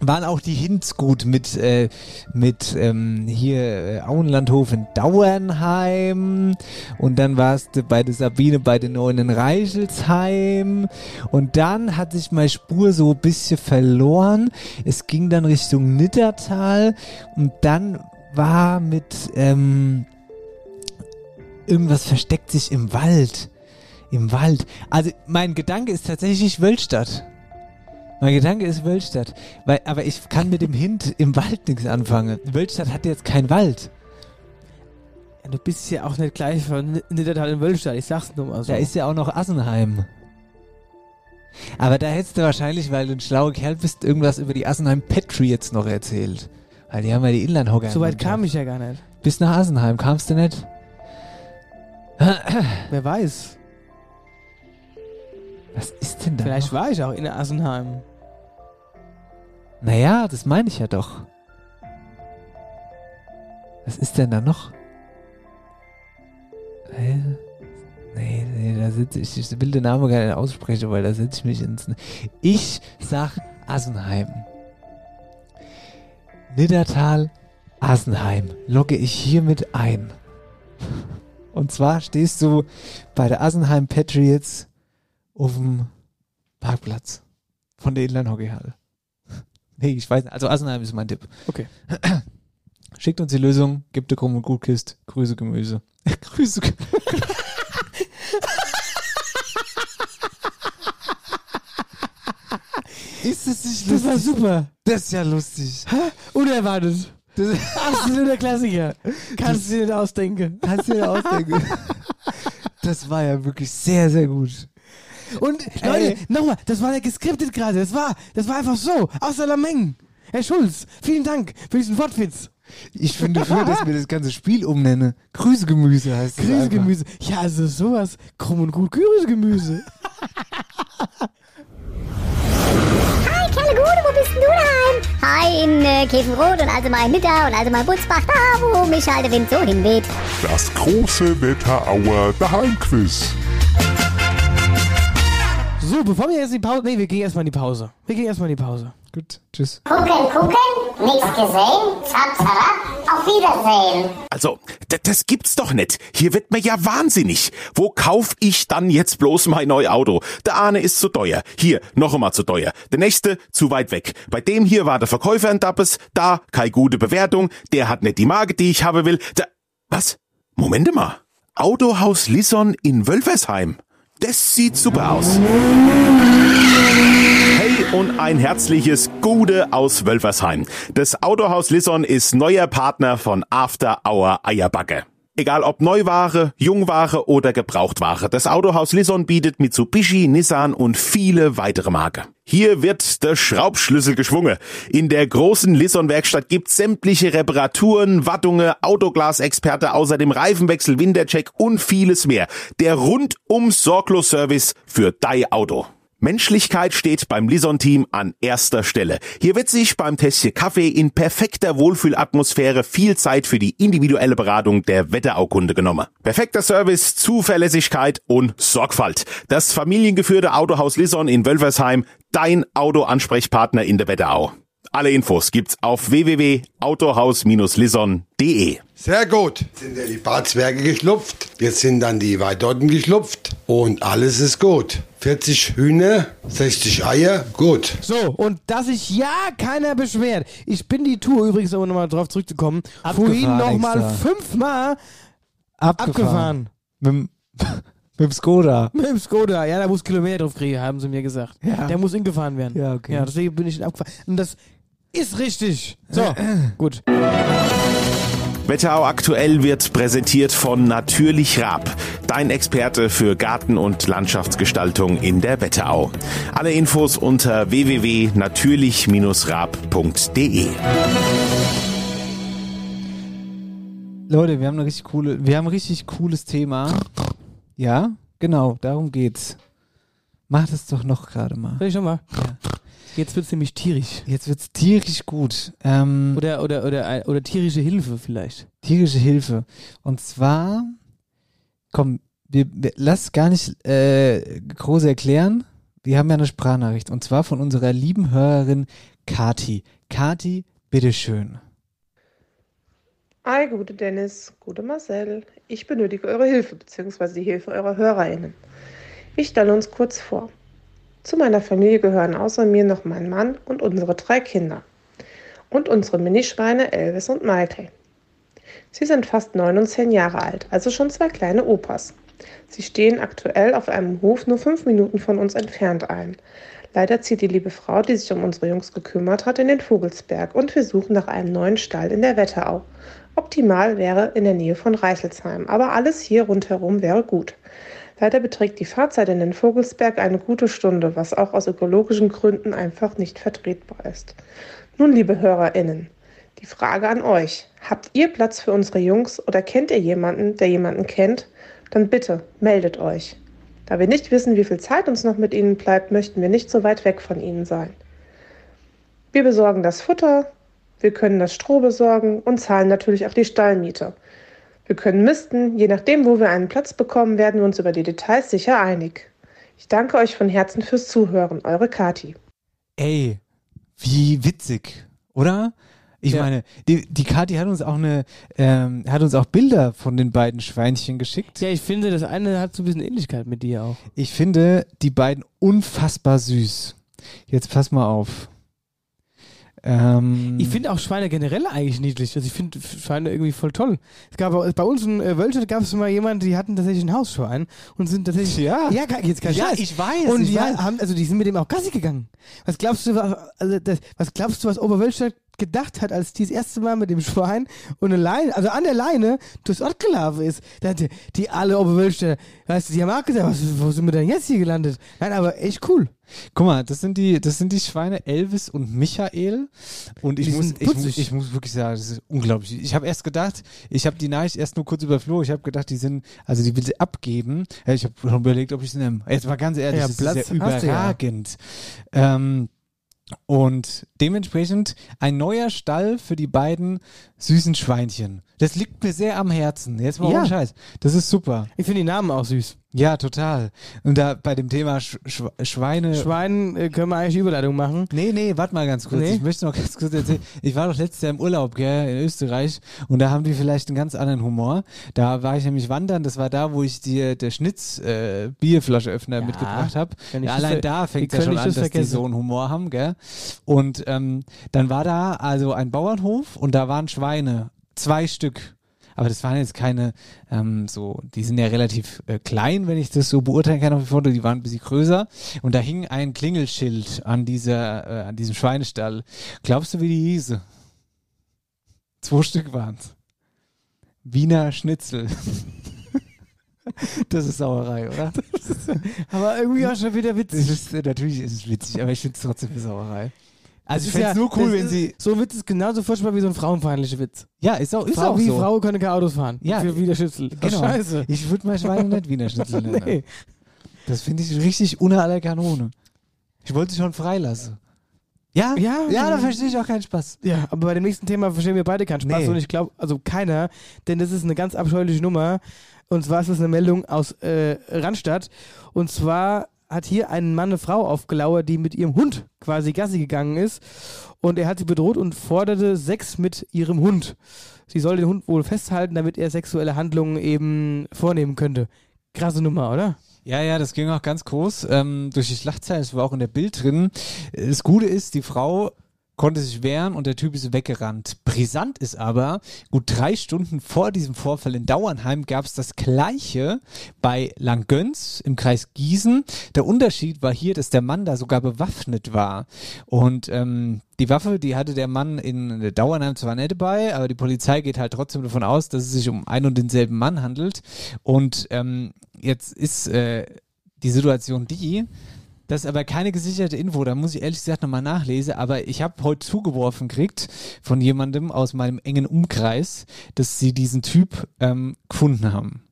waren auch die Hints gut mit, äh, mit ähm, hier äh, Auenlandhof in Dauernheim und dann warst du bei der Sabine bei den Neuen Reichelsheim und dann hat sich meine Spur so ein bisschen verloren. Es ging dann Richtung Nittertal und dann war mit ähm, irgendwas versteckt sich im Wald. Im Wald. Also mein Gedanke ist tatsächlich Wölstadt. Mein Gedanke ist Wölstadt. Weil, aber ich kann mit dem Hint im Wald nichts anfangen. Wölstadt hat jetzt keinen Wald. Ja, du bist ja auch nicht gleich von Niddertal in Wölstadt. Ich sag's nur mal so. Da ist ja auch noch Assenheim. Aber da hättest du wahrscheinlich, weil du ein schlauer Kerl bist, irgendwas über die Assenheim Patriots noch erzählt. Weil die haben ja die Inlandhocker. so weit kam ich ja gar nicht. Bis nach Assenheim kamst du nicht? Wer weiß. Was ist denn da? Vielleicht noch? war ich auch in Assenheim. Naja, das meine ich ja doch. Was ist denn da noch? Hä? Nee, nee, da sitze ich. Ich will den Namen gar nicht aussprechen, weil da setze ich mich ins. Ich sag Assenheim. Niddertal, Assenheim. Logge ich hiermit ein. Und zwar stehst du bei der Assenheim Patriots auf dem Parkplatz von der Inline-Hockeyhalle. Nee, ich weiß nicht. Also Assenheim ist mein Tipp. Okay. Schickt uns die Lösung, gibt der Krumm und Gutkist. Grüße Gemüse. Grüße Gemüse. ist das nicht Das war super. Das ist ja lustig. Unerwartet. Das Absoluter Klassiker. Kannst du dir nicht ausdenken. kannst du dir ausdenken. Das war ja wirklich sehr, sehr gut. Und Leute, nochmal, das war ja geskriptet gerade. Das war, das war einfach so, aus der Lameng. Herr Schulz, vielen Dank für diesen Wortwitz. Ich finde für, dass wir das ganze Spiel umnenne. Grüßegemüse heißt es. Grüßegemüse. Ja, also sowas. Krumm und gut Grüßegemüse. Hi, Kerlegude, wo bist denn du daheim? Hi, in äh, Käfenrot und also mal in und also mal in Butzbach, da wo mich halt der Wind so hinweht. Das große Wetterauer Daheimquiz. So, bevor wir jetzt in die Pause. Nee, wir gehen erstmal in die Pause. Wir gehen erstmal in die Pause. Gut, tschüss. Gucken, gucken, nichts gesehen, zap, zap, auf Wiedersehen. Also, das gibt's doch nicht. Hier wird mir ja wahnsinnig. Wo kauf ich dann jetzt bloß mein neues Auto? Der eine ist zu teuer. Hier, noch einmal zu teuer. Der nächste zu weit weg. Bei dem hier war der Verkäufer ein Dappes. Da, keine gute Bewertung. Der hat nicht die Marke, die ich haben will. Da, was? Moment mal. Autohaus Lisson in Wölfersheim. Das sieht super aus. Hey und ein herzliches Gude aus Wölfersheim. Das Autohaus Lisson ist neuer Partner von After Hour Eierbacke. Egal ob Neuware, Jungware oder Gebrauchtware, das Autohaus Lisson bietet Mitsubishi, Nissan und viele weitere Marken. Hier wird der Schraubschlüssel geschwungen. In der großen Lisson-Werkstatt gibt's sämtliche Reparaturen, Wattungen, Autoglasexperte, außerdem Reifenwechsel, Wintercheck und vieles mehr. Der rundum sorglos Service für dein Auto. Menschlichkeit steht beim Lison-Team an erster Stelle. Hier wird sich beim Tässchen Kaffee in perfekter Wohlfühlatmosphäre viel Zeit für die individuelle Beratung der Wetteraukunde genommen. Perfekter Service, Zuverlässigkeit und Sorgfalt. Das familiengeführte Autohaus Lison in Wölfersheim, dein Autoansprechpartner in der Wetterau. Alle Infos gibt's auf www.autohaus-lison.de. Sehr gut. Sind ja die Barzwerge geschlupft. Jetzt sind dann die Weidotten geschlupft. Und alles ist gut. 40 Hühner, 60 Eier, gut. So, und dass sich ja keiner beschwert. Ich bin die Tour übrigens, um nochmal drauf zurückzukommen, vorhin nochmal fünfmal Abgefahren. abgefahren. Mit, dem- mit dem Skoda. Mit dem Skoda. Ja, da muss Kilometer drauf kriegen, haben sie mir gesagt. Ja. Der muss ingefahren werden. Ja, okay. Ja, deswegen bin ich abgefahren. Und das ist richtig. So, gut. Wetterau aktuell wird präsentiert von Natürlich Raab, dein Experte für Garten- und Landschaftsgestaltung in der Wetterau. Alle Infos unter www.natürlich-raab.de. Leute, wir haben eine richtig coole, wir haben ein richtig cooles Thema. Ja, genau, darum geht's. Mach das doch noch gerade mal. Soll ich schon mal? Jetzt wird's nämlich tierisch. Jetzt wird's tierisch gut. Ähm, Oder, oder, oder, oder tierische Hilfe vielleicht. tierische Hilfe. Und zwar, komm, wir, wir lass gar nicht äh, groß erklären. Wir haben ja eine Sprachnachricht und zwar von unserer lieben Hörerin Kati. Kati, bitteschön. Hi, gute Dennis, gute Marcel. Ich benötige eure Hilfe bzw. die Hilfe eurer HörerInnen. Ich stelle uns kurz vor. Zu meiner Familie gehören außer mir noch mein Mann und unsere drei Kinder. Und unsere Minischweine Elvis und Michael. Sie sind fast neun und zehn Jahre alt, also schon zwei kleine Opas. Sie stehen aktuell auf einem Hof nur fünf Minuten von uns entfernt ein. Leider zieht die liebe Frau, die sich um unsere Jungs gekümmert hat, in den Vogelsberg und wir suchen nach einem neuen Stall in der Wetterau. Optimal wäre in der Nähe von Reichelsheim, aber alles hier rundherum wäre gut. Leider beträgt die Fahrzeit in den Vogelsberg eine gute Stunde, was auch aus ökologischen Gründen einfach nicht vertretbar ist. Nun, liebe HörerInnen, die Frage an euch. Habt ihr Platz für unsere Jungs oder kennt ihr jemanden, der jemanden kennt? Dann bitte meldet euch. Da wir nicht wissen, wie viel Zeit uns noch mit ihnen bleibt, möchten wir nicht so weit weg von ihnen sein. Wir besorgen das Futter, wir können das Stroh besorgen und zahlen natürlich auch die Stallmiete. Wir können misten, je nachdem, wo wir einen Platz bekommen, werden wir uns über die Details sicher einig. Ich danke euch von Herzen fürs Zuhören, eure Kati. Ey, wie witzig, oder? Ich Ja. meine, die, die Kathi hat uns auch eine, ähm, hat uns auch Bilder von den beiden Schweinchen geschickt. Ja, ich finde, das eine hat so ein bisschen Ähnlichkeit mit dir auch. Ich finde die beiden unfassbar süß. Jetzt pass mal auf. Ähm, Ich finde auch Schweine generell eigentlich niedlich. Also ich finde Schweine irgendwie voll toll. Es gab bei uns in äh, Wölstadt gab es mal jemanden, die hatten tatsächlich ein Hausschwein und sind tatsächlich. Ja. ja jetzt kein Ja, Scheiß. ich weiß, Und ich die weiß. haben, also die sind mit dem auch Gassi gegangen. Was glaubst du, was, also das, was glaubst du, was Oberwölstadt gedacht hat, als die das erste Mal mit dem Schwein und eine Leine, also an der Leine durchs Ort gelaufen ist? Da hatte die alle Oberwölstadt, weißt du, die haben auch gesagt, was, wo sind wir denn jetzt hier gelandet? Nein, aber echt cool. Guck mal, das sind die, das sind die Schweine Elvis und Michael. Und ich Die muss, ich, muss, ich muss wirklich sagen, das ist unglaublich. Ich habe erst gedacht, ich habe die Nachricht erst nur kurz überflogen. Ich habe gedacht, die sind, also die will sie abgeben. Ich habe überlegt, ob ich sie nehme. Jetzt mal ganz ehrlich, Ja, das Platz ist ja du ja. überragend. Ähm, und dementsprechend ein neuer Stall für die beiden süßen Schweinchen. Das liegt mir sehr am Herzen. Jetzt mal Ja. ohne Scheiß. Das ist super. Ich finde die Namen auch süß. Ja, total. Und da bei dem Thema Sch Sch Schweine. Schweinen äh, können wir eigentlich Überleitung machen. Nee, nee, warte mal ganz kurz. Nee? Ich möchte noch ganz kurz erzählen. Ich war doch letztes Jahr im Urlaub, gell, in Österreich und da haben die vielleicht einen ganz anderen Humor. Da war ich nämlich wandern, das war da, wo ich dir der Schnitz äh, Bierflascheöffner mitgebracht habe. Ja, allein da fängt ja schon an, das dass die vergessen? so einen Humor haben, gell? Und ähm, dann war da also ein Bauernhof und da waren Schweine, zwei Stück. Aber das waren jetzt keine, ähm, so, die sind ja relativ äh, klein, wenn ich das so beurteilen kann auf die Foto, die waren ein bisschen größer. Und da hing ein Klingelschild an dieser, äh, an diesem Schweinestall. Glaubst du, wie die hieße? Zwei Stück waren's. Wiener Schnitzel. das ist Sauerei, oder? Aber irgendwie auch schon wieder witzig. Ist, äh, natürlich ist es witzig, aber ich finde es trotzdem eine Sauerei. Also ich fände es nur cool, wenn ist- sie. So ein Witz ist genauso furchtbar wie so ein frauenfeindlicher Witz. Ja, ist auch, ist Frau, auch wie so. Frau können keine Autos fahren. Ja, Für Wiener Schützel. Genau. Scheiße. Ich würde mein Schwein nicht Wiener Schnitzel nennen. Nee. Das finde ich richtig unter aller Kanone. Ich wollte sie schon freilassen. Ja? Ja, Ja, da verstehe ich auch keinen Spaß. Ja, aber bei dem nächsten Thema verstehen wir beide keinen Spaß Nee. und ich glaube, also keiner, denn das ist eine ganz abscheuliche Nummer. Und zwar ist es eine Meldung aus äh, Randstadt. Und zwar hat hier ein Mann eine Frau aufgelauert, die mit ihrem Hund quasi Gassi gegangen ist. Und er hat sie bedroht und forderte Sex mit ihrem Hund. Sie soll den Hund wohl festhalten, damit er sexuelle Handlungen eben vornehmen könnte. Krasse Nummer, oder? Ja, ja, das ging auch ganz groß ähm, durch die Schlagzeilen. Es war auch in der Bild drin. Das Gute ist, die Frau konnte sich wehren und der Typ ist weggerannt. Brisant ist aber, gut drei Stunden vor diesem Vorfall in Dauernheim gab es das gleiche bei Langgöns im Kreis Gießen. Der Unterschied war hier, dass der Mann da sogar bewaffnet war. Und ähm, die Waffe, die hatte der Mann in Dauernheim zwar nicht dabei, aber die Polizei geht halt trotzdem davon aus, dass es sich um einen und denselben Mann handelt. Und ähm, jetzt ist äh, die Situation die, das ist aber keine gesicherte Info, da muss ich ehrlich gesagt nochmal nachlesen, aber ich habe heute zugeworfen gekriegt von jemandem aus meinem engen Umkreis, dass sie diesen Typ ähm, gefunden haben.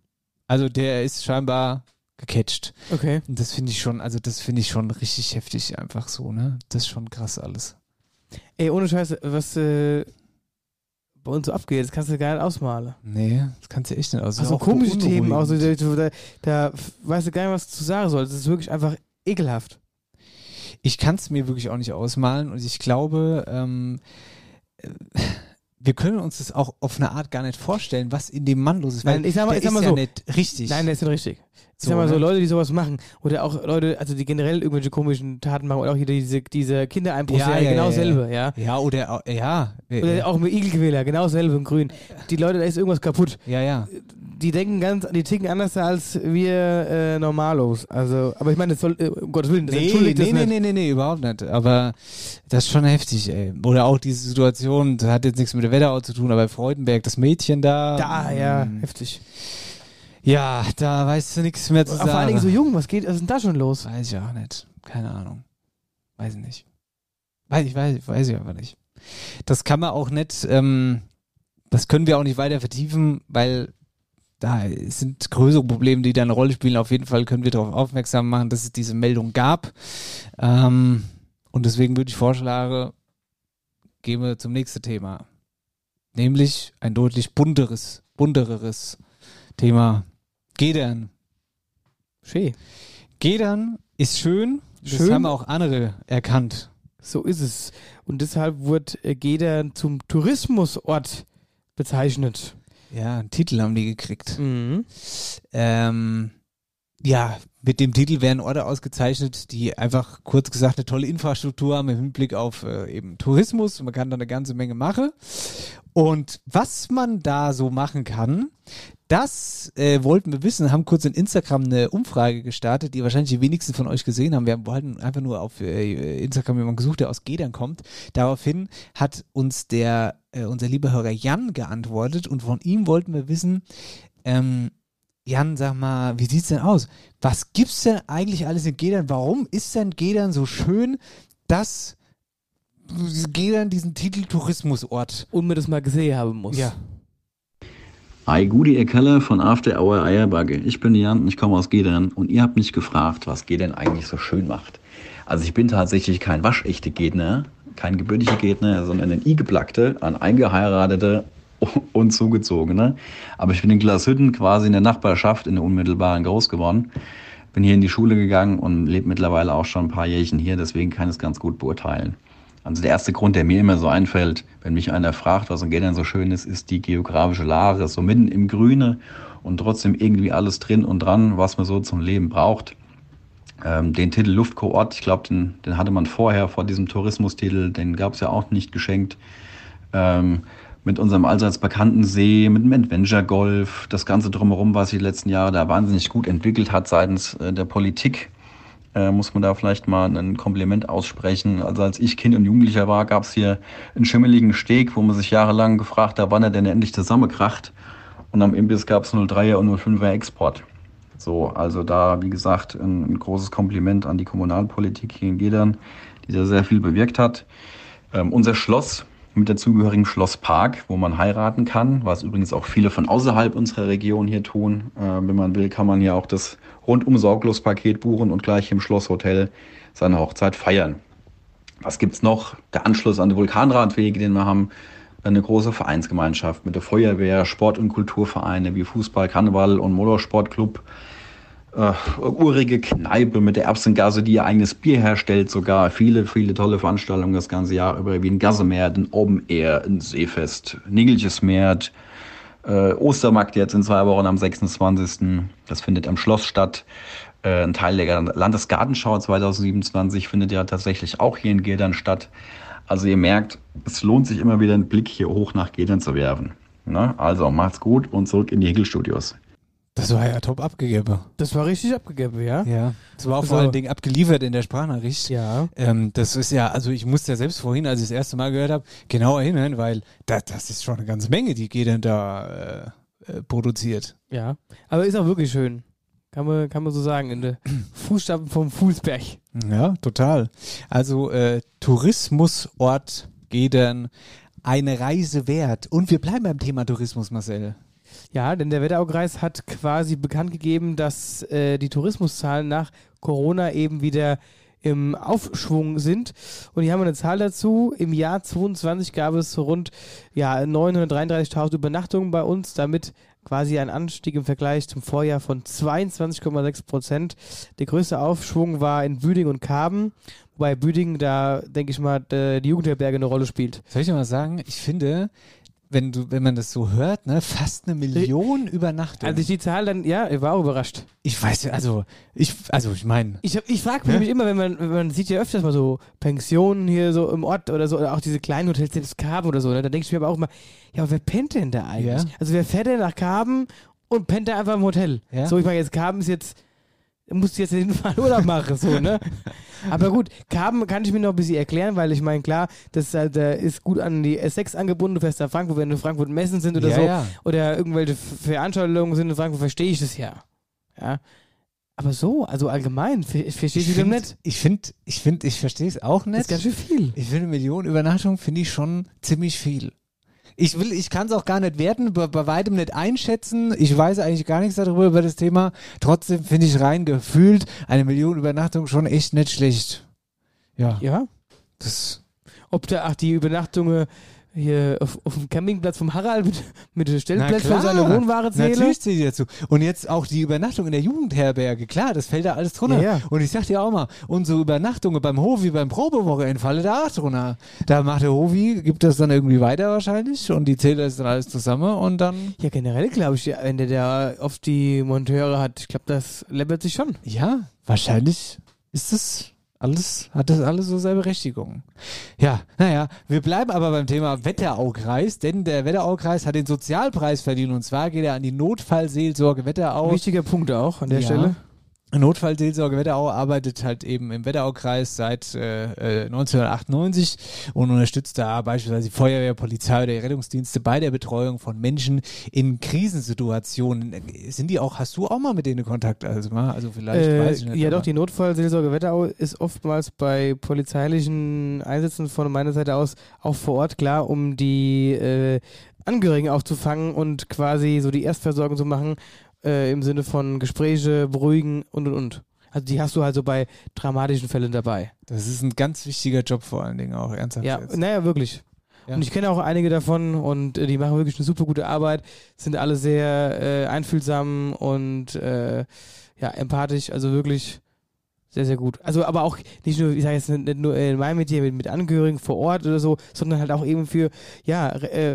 Also der ist scheinbar gecatcht. Okay. Und das finde ich schon, also das finde ich schon richtig heftig einfach so, ne? Das ist schon krass alles. Ey, ohne Scheiße, was äh, bei uns so abgeht, das kannst du gar nicht ausmalen. Nee, das kannst du echt nicht aus. Also komische Themen, also da, da, da weißt du gar nicht, was du zu sagen sollst. Das ist wirklich einfach ekelhaft. Ich kann es mir wirklich auch nicht ausmalen und ich glaube, ähm, äh, wir können uns das auch auf eine Art gar nicht vorstellen, was in dem Mann los ist. Weil Nein, ich sag mal, ich sag mal ist so. ja nicht richtig. Nein, der ist nicht richtig. Ich So, sag mal so, ne? Leute, die sowas machen, oder auch Leute, also die generell irgendwelche komischen Taten machen, oder auch hier diese, diese Kindereinbruchs, ja, genau selbe, ja. Ja, oder, ja. Oder auch mit Igelquäler, genau selbe in grün. Die Leute, da ist irgendwas kaputt. Ja, ja. Die denken ganz, die ticken anders als wir äh, Normalos. Also, aber ich meine, das soll, äh, um Gottes Willen, das Nee, entschuldigt nee, das nee, nicht. nee, nee, nee, überhaupt nicht. Aber das ist schon heftig, ey. Oder auch diese Situation, das hat jetzt nichts mit der Wetterau zu tun, aber Freudenberg, das Mädchen da. Da, ja, mm, heftig. Ja, da weißt du nichts mehr zu sagen. Vor allen Dingen so jung, was geht, was ist denn da schon los? Weiß ich auch nicht. Keine Ahnung. Weiß ich nicht. Weiß ich, weiß, weiß ich einfach nicht. Das kann man auch nicht, ähm, das können wir auch nicht weiter vertiefen, weil da sind größere Probleme, die da eine Rolle spielen. Auf jeden Fall können wir darauf aufmerksam machen, dass es diese Meldung gab. Ähm, und deswegen würde ich vorschlagen, gehen wir zum nächsten Thema. Nämlich ein deutlich bunteres, buntereres Thema. Gedern. Schön. Gedern ist schön. Das Schön. haben auch andere erkannt. So ist es. Und deshalb wird äh, Gedern zum Tourismusort bezeichnet. Ja, einen Titel haben die gekriegt. Mhm. Ähm, ja, mit dem Titel werden Orte ausgezeichnet, die einfach kurz gesagt eine tolle Infrastruktur haben im Hinblick auf äh, eben Tourismus. Man kann da eine ganze Menge machen. Und was man da so machen kann, das äh, wollten wir wissen, haben kurz in Instagram eine Umfrage gestartet, die wahrscheinlich die wenigsten von euch gesehen haben. Wir wollten einfach nur auf äh, Instagram jemanden gesucht, der aus Gedern kommt. Daraufhin hat uns der, äh, unser lieber Hörer Jan geantwortet und von ihm wollten wir wissen, ähm, Jan, sag mal, wie sieht's denn aus? Was gibt's denn eigentlich alles in Gedern? Warum ist denn Gedern so schön, dass Gedern diesen Titel Tourismusort Und man das mal gesehen haben muss. Ja. Hi, Gudi, ihr Keller von After Hour Eierbagge. Ich bin Jan und ich komme aus Gedern und ihr habt mich gefragt, was Gedern eigentlich so schön macht. Also ich bin tatsächlich kein waschechter Gegner, kein gebürtiger Gegner, sondern ein I-Geplackte, ein eingeheiratete und zugezogene. Aber ich bin in Glashütten quasi in der Nachbarschaft, in der unmittelbaren groß geworden. Bin hier in die Schule gegangen und lebe mittlerweile auch schon ein paar Jährchen hier, deswegen kann ich es ganz gut beurteilen. Also der erste Grund, der mir immer so einfällt, wenn mich einer fragt, was in Gedern so schön ist, ist die geografische Lage, so mitten im Grüne und trotzdem irgendwie alles drin und dran, was man so zum Leben braucht. Ähm, den Titel Luftkoort, ich glaube, den, den hatte man vorher, vor diesem Tourismustitel, den gab es ja auch nicht geschenkt. Ähm, mit unserem allseits bekannten See, mit dem Adventure Golf, das Ganze drumherum, was sich die letzten Jahre da wahnsinnig gut entwickelt hat seitens äh, der Politik äh, muss man da vielleicht mal ein Kompliment aussprechen. Also als ich Kind und Jugendlicher war, gab es hier einen schimmeligen Steg, wo man sich jahrelang gefragt hat, wann er denn endlich zusammenkracht. Und am Imbiss gab es 03er und 05er Export. So, also da, wie gesagt, ein, ein großes Kompliment an die Kommunalpolitik hier in Gedern, die da sehr viel bewirkt hat. Ähm, unser Schloss mit der zugehörigen Schlosspark, wo man heiraten kann, was übrigens auch viele von außerhalb unserer Region hier tun. Äh, wenn man will, kann man ja auch das rundum sorglos Paket buchen und gleich im Schlosshotel seine Hochzeit feiern. Was gibt's noch? Der Anschluss an die Vulkanradwege, den wir haben. Eine große Vereinsgemeinschaft mit der Feuerwehr, Sport- und Kulturvereine wie Fußball, Karneval und Motorsportclub. Äh, urige Kneipe mit der Erbsengasse, die ihr eigenes Bier herstellt, sogar viele, viele tolle Veranstaltungen das ganze Jahr über, wie ein Gassemeer, ein Open Air, ein Seefest, Nigelches Meer, äh, Ostermarkt jetzt in zwei Wochen am 26. Das findet am Schloss statt. Äh, ein Teil der Landesgartenschau 2027 findet ja tatsächlich auch hier in Gedern statt. Also ihr merkt, es lohnt sich immer wieder einen Blick hier hoch nach Gedern zu werfen. Ne? Also macht's gut und zurück in die Hegel-Studios. Das war ja top abgegeben. Das war richtig abgegeben, ja? Ja. Das war auch vor Also- allen Dingen abgeliefert in der Sprachnachricht. Ja. Ähm, das ist ja, also ich musste ja selbst vorhin, als ich das erste Mal gehört habe, genau erinnern, weil da, das ist schon eine ganze Menge, die Gedern da äh, äh, produziert. Ja. Aber ist auch wirklich schön. Kann man, kann man so sagen, in der Fußstapfen vom Fußberg. Ja, total. Also äh, Tourismusort Gedern, eine Reise wert. Und wir bleiben beim Thema Tourismus, Marcel. Ja, denn der Wetteraukreis hat quasi bekannt gegeben, dass äh, die Tourismuszahlen nach Corona eben wieder im Aufschwung sind. Und hier haben wir eine Zahl dazu. Im Jahr 22 gab es rund ja, 933.000 Übernachtungen bei uns, damit quasi ein Anstieg im Vergleich zum Vorjahr von 22,6 Prozent. Der größte Aufschwung war in Büdingen und Karben, wobei Büdingen da, denke ich mal, die Jugendherberge eine Rolle spielt. Soll ich mal sagen, ich finde, wenn du, wenn man das so hört, ne, fast eine Million Übernachtungen. Als ich die Zahl dann, ja, ich war auch überrascht. Ich weiß ja, also ich, also ich meine, Ich, ich frage mich nämlich immer, wenn man, wenn man sieht ja öfters mal so Pensionen hier so im Ort oder so, oder auch diese kleinen Hotels, die das Karben oder so, ne? da denke ich mir aber auch immer, ja, aber wer pennt denn da eigentlich? Ja. Also wer fährt denn nach Karben und pennt da einfach im Hotel? Ja. So, ich meine, jetzt Karben ist jetzt, musst du jetzt jeden Fall Urlaub machen, so, ne? Aber gut, Karben kann ich mir noch ein bisschen erklären, weil ich meine, klar, das ist, halt, äh, ist gut an die S6 angebunden, du fährst nach Frankfurt, wenn du Frankfurt Messen sind oder Ja, so, ja. oder irgendwelche Veranstaltungen sind in Frankfurt, verstehe ich das ja. Ja. Aber so, also allgemein, ver- verstehe ich wieder nicht. ich finde, ich finde, ich verstehe es auch nicht. Das ist ganz schön viel. Ich finde, eine Million Übernachtungen finde ich schon ziemlich viel. Ich will, ich kann es auch gar nicht werten, bei, bei weitem nicht einschätzen. Ich weiß eigentlich gar nichts darüber über das Thema. Trotzdem finde ich rein gefühlt eine Million Übernachtungen schon echt nicht schlecht. Ja. Ja. Das. Ob da, ach, die Übernachtungen hier auf, auf dem Campingplatz vom Harald mit, mit den Stellplätzen für seine Wohnware zählen. Natürlich zählt die dazu. Und jetzt auch die Übernachtung in der Jugendherberge. Klar, das fällt da alles drunter. Ja, ja. Und ich sag dir auch mal, unsere Übernachtungen beim Hovi, beim Probewochenende fallen da auch drunter. Da macht der Hovi, gibt das dann irgendwie weiter wahrscheinlich und die zählt das dann alles zusammen und dann. Ja, generell glaube ich, wenn der da oft die Monteure hat, ich glaube, das läppert sich schon. Ja, wahrscheinlich ist das alles, hat das alles so seine Berechtigung. Ja, naja, wir bleiben aber beim Thema Wetteraukreis, denn der Wetteraukreis hat den Sozialpreis verdient und zwar geht er an die Notfallseelsorge Wetterau. Wichtiger Punkt auch an der Ja. Stelle. Notfallseelsorge Wetterau arbeitet halt eben im Wetteraukreis seit äh, äh, 1998 und unterstützt da beispielsweise die Feuerwehr, Polizei oder die Rettungsdienste bei der Betreuung von Menschen in Krisensituationen. Sind die auch, hast du auch mal mit denen Kontakt? Also, mal? also vielleicht Äh, weiß ich nicht. ja, aber- doch, die Notfallseelsorge Wetterau ist oftmals bei polizeilichen Einsätzen von meiner Seite aus auch vor Ort klar, um die äh, Angehörigen aufzufangen und quasi so die Erstversorgung zu machen, äh, im Sinne von Gespräche, beruhigen und und und. Also die hast du halt so bei dramatischen Fällen dabei. Das ist ein ganz wichtiger Job vor allen Dingen auch, ernsthaft. Ja, jetzt. naja, wirklich. Ja. Und ich kenne auch einige davon und äh, die machen wirklich eine super gute Arbeit, sind alle sehr äh, einfühlsam und äh, ja, empathisch, also wirklich sehr, sehr gut. Also aber auch nicht nur, ich sage jetzt nicht nur in meinem Metier mit, mit Angehörigen vor Ort oder so, sondern halt auch eben für, ja, äh,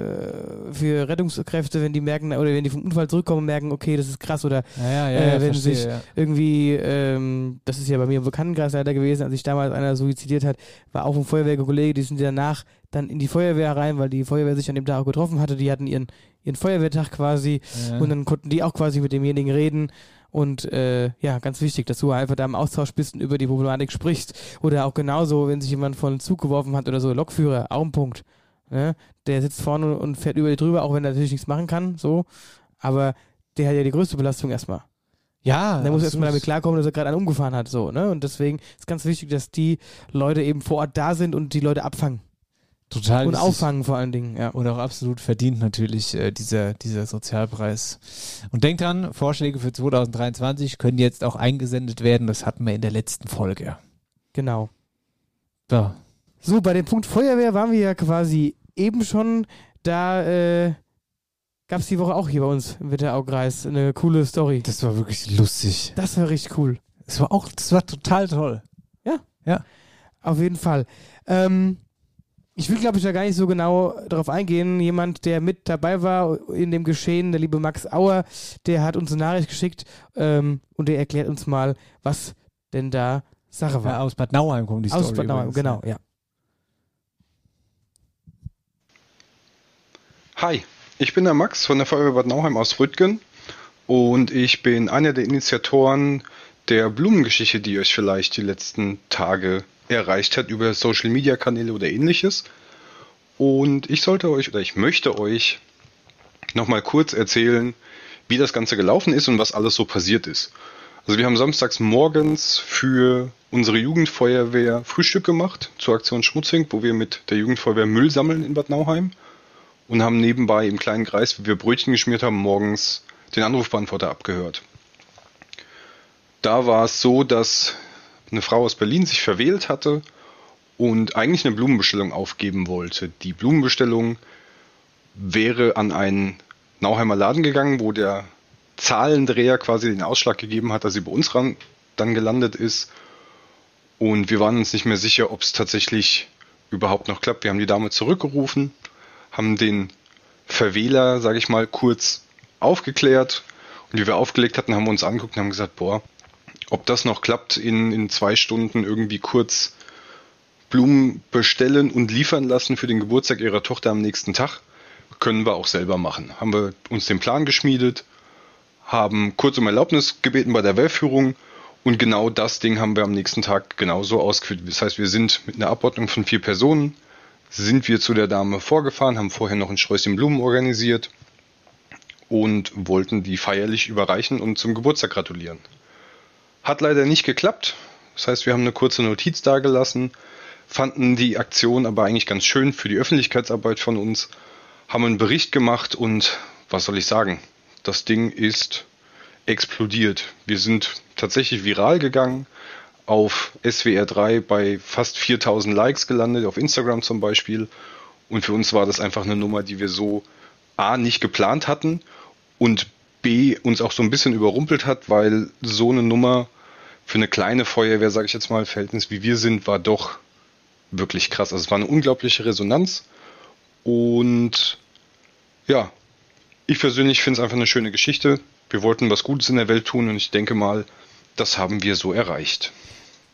für Rettungskräfte, wenn die merken, oder wenn die vom Unfall zurückkommen, merken, okay, das ist krass oder Ja, ja, ja, äh, wenn verstehe, sich irgendwie, ähm, das ist ja bei mir im Bekanntenkreis leider gewesen, als sich damals einer suizidiert hat, war auch ein Feuerwehrkollege, die sind danach dann in die Feuerwehr rein, weil die Feuerwehr sich an dem Tag auch getroffen hatte, die hatten ihren, ihren Feuerwehrtag quasi und dann konnten die auch quasi mit demjenigen reden und äh, ja, ganz wichtig, dass du einfach da im Austausch bist und über die Problematik sprichst oder auch genauso, wenn sich jemand von Zug geworfen hat oder so, Lokführer, auch ein Punkt. Ne? Der sitzt vorne und fährt über die drüber, auch wenn er natürlich nichts machen kann, so, aber der hat ja die größte Belastung erstmal. Ja, Der muss erstmal damit klarkommen, dass er gerade einen umgefahren hat, so, ne? Und deswegen ist ganz wichtig, dass die Leute eben vor Ort da sind und die Leute abfangen. Total Und auffangen vor allen Dingen, ja. Und auch absolut verdient natürlich äh, dieser, dieser Sozialpreis. Und denkt dran, Vorschläge für 2023 können jetzt auch eingesendet werden. Das hatten wir in der letzten Folge. Genau. So. So, bei dem Punkt Feuerwehr waren wir ja quasi eben schon. Da äh, gab es die Woche auch hier bei uns im Wetteraukreis eine coole Story. Das war wirklich lustig. Das war richtig cool. Das war auch, das war total toll. Ja. Ja. Auf jeden Fall. Ähm, Ich will, glaube ich, da gar nicht so genau darauf eingehen. Jemand, der mit dabei war in dem Geschehen, der liebe Max Auer, der hat uns eine Nachricht geschickt ähm, und der erklärt uns mal, was denn da Sache war. Ja, aus Bad Nauheim kommt die Aus Story. Bad Nauheim, übrigens, genau, ja. Hi, ich bin der Max von der Feuerwehr Bad Nauheim aus Rüttgen und ich bin einer der Initiatoren der Blumengeschichte, die euch vielleicht die letzten Tage erreicht hat über Social Media Kanäle oder ähnliches. Und ich sollte euch oder ich möchte euch nochmal kurz erzählen, wie das Ganze gelaufen ist und was alles so passiert ist. Also wir haben samstags morgens für unsere Jugendfeuerwehr Frühstück gemacht zur Aktion Schmutzing, wo wir mit der Jugendfeuerwehr Müll sammeln in Bad Nauheim und haben nebenbei im kleinen Kreis, wie wir Brötchen geschmiert haben, morgens den Anrufbeantworter abgehört. Da war es so, dass eine Frau aus Berlin sich verwählt hatte und eigentlich eine Blumenbestellung aufgeben wollte. Die Blumenbestellung wäre an einen Nauheimer Laden gegangen, wo der Zahlendreher quasi den Ausschlag gegeben hat, dass sie bei uns ran, dann gelandet ist. Und wir waren uns nicht mehr sicher, ob es tatsächlich überhaupt noch klappt. Wir haben die Dame zurückgerufen, haben den Verwähler, sage ich mal, kurz aufgeklärt. Und wie wir aufgelegt hatten, haben wir uns angeguckt und haben gesagt, boah, ob das noch klappt, in, in zwei Stunden irgendwie kurz Blumen bestellen und liefern lassen für den Geburtstag ihrer Tochter am nächsten Tag, können wir auch selber machen. Haben wir uns den Plan geschmiedet, haben kurz um Erlaubnis gebeten bei der Wehrführung und genau das Ding haben wir am nächsten Tag genauso ausgeführt. Das heißt, wir sind mit einer Abordnung von vier Personen, sind wir zu der Dame vorgefahren, haben vorher noch ein Sträußchen Blumen organisiert und wollten die feierlich überreichen und zum Geburtstag gratulieren. Hat leider nicht geklappt. Das heißt, wir haben eine kurze Notiz dagelassen, fanden die Aktion aber eigentlich ganz schön für die Öffentlichkeitsarbeit von uns, haben einen Bericht gemacht und was soll ich sagen? Das Ding ist explodiert. Wir sind tatsächlich viral gegangen, auf SWR 3 bei fast 4000 Likes gelandet, auf Instagram zum Beispiel. Und für uns war das einfach eine Nummer, die wir so A nicht geplant hatten und B uns auch so ein bisschen überrumpelt hat, weil so eine Nummer für eine kleine Feuerwehr, sage ich jetzt mal, Verhältnis wie wir sind, war doch wirklich krass. Also es war eine unglaubliche Resonanz und ja, ich persönlich finde es einfach eine schöne Geschichte. Wir wollten was Gutes in der Welt tun und ich denke mal, das haben wir so erreicht.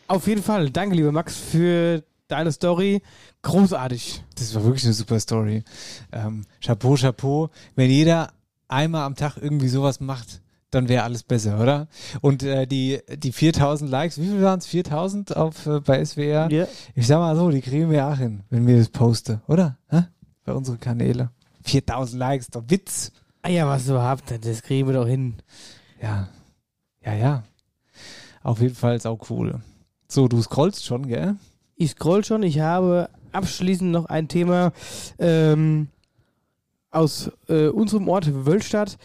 Auf jeden Fall. Danke, lieber Max, für deine Story. Großartig. Das war wirklich eine super Story. Ähm, Chapeau, Chapeau. Wenn jeder einmal am Tag irgendwie sowas macht, dann wäre alles besser, oder? Und äh, die, die 4000 Likes, wie viel waren es? 4000 auf, äh, bei SWR? Ja. Ich sag mal so, die kriegen wir auch hin, wenn wir das posten, oder? Hä? Bei unseren Kanälen. 4000 Likes, doch Witz. Ah ja, was habt, das kriegen wir doch hin. Ja. Ja, ja. Auf jeden Fall ist auch cool. So, du scrollst schon, gell? Ich scroll schon. Ich habe abschließend noch ein Thema ähm, aus äh, unserem Ort Wölstadt.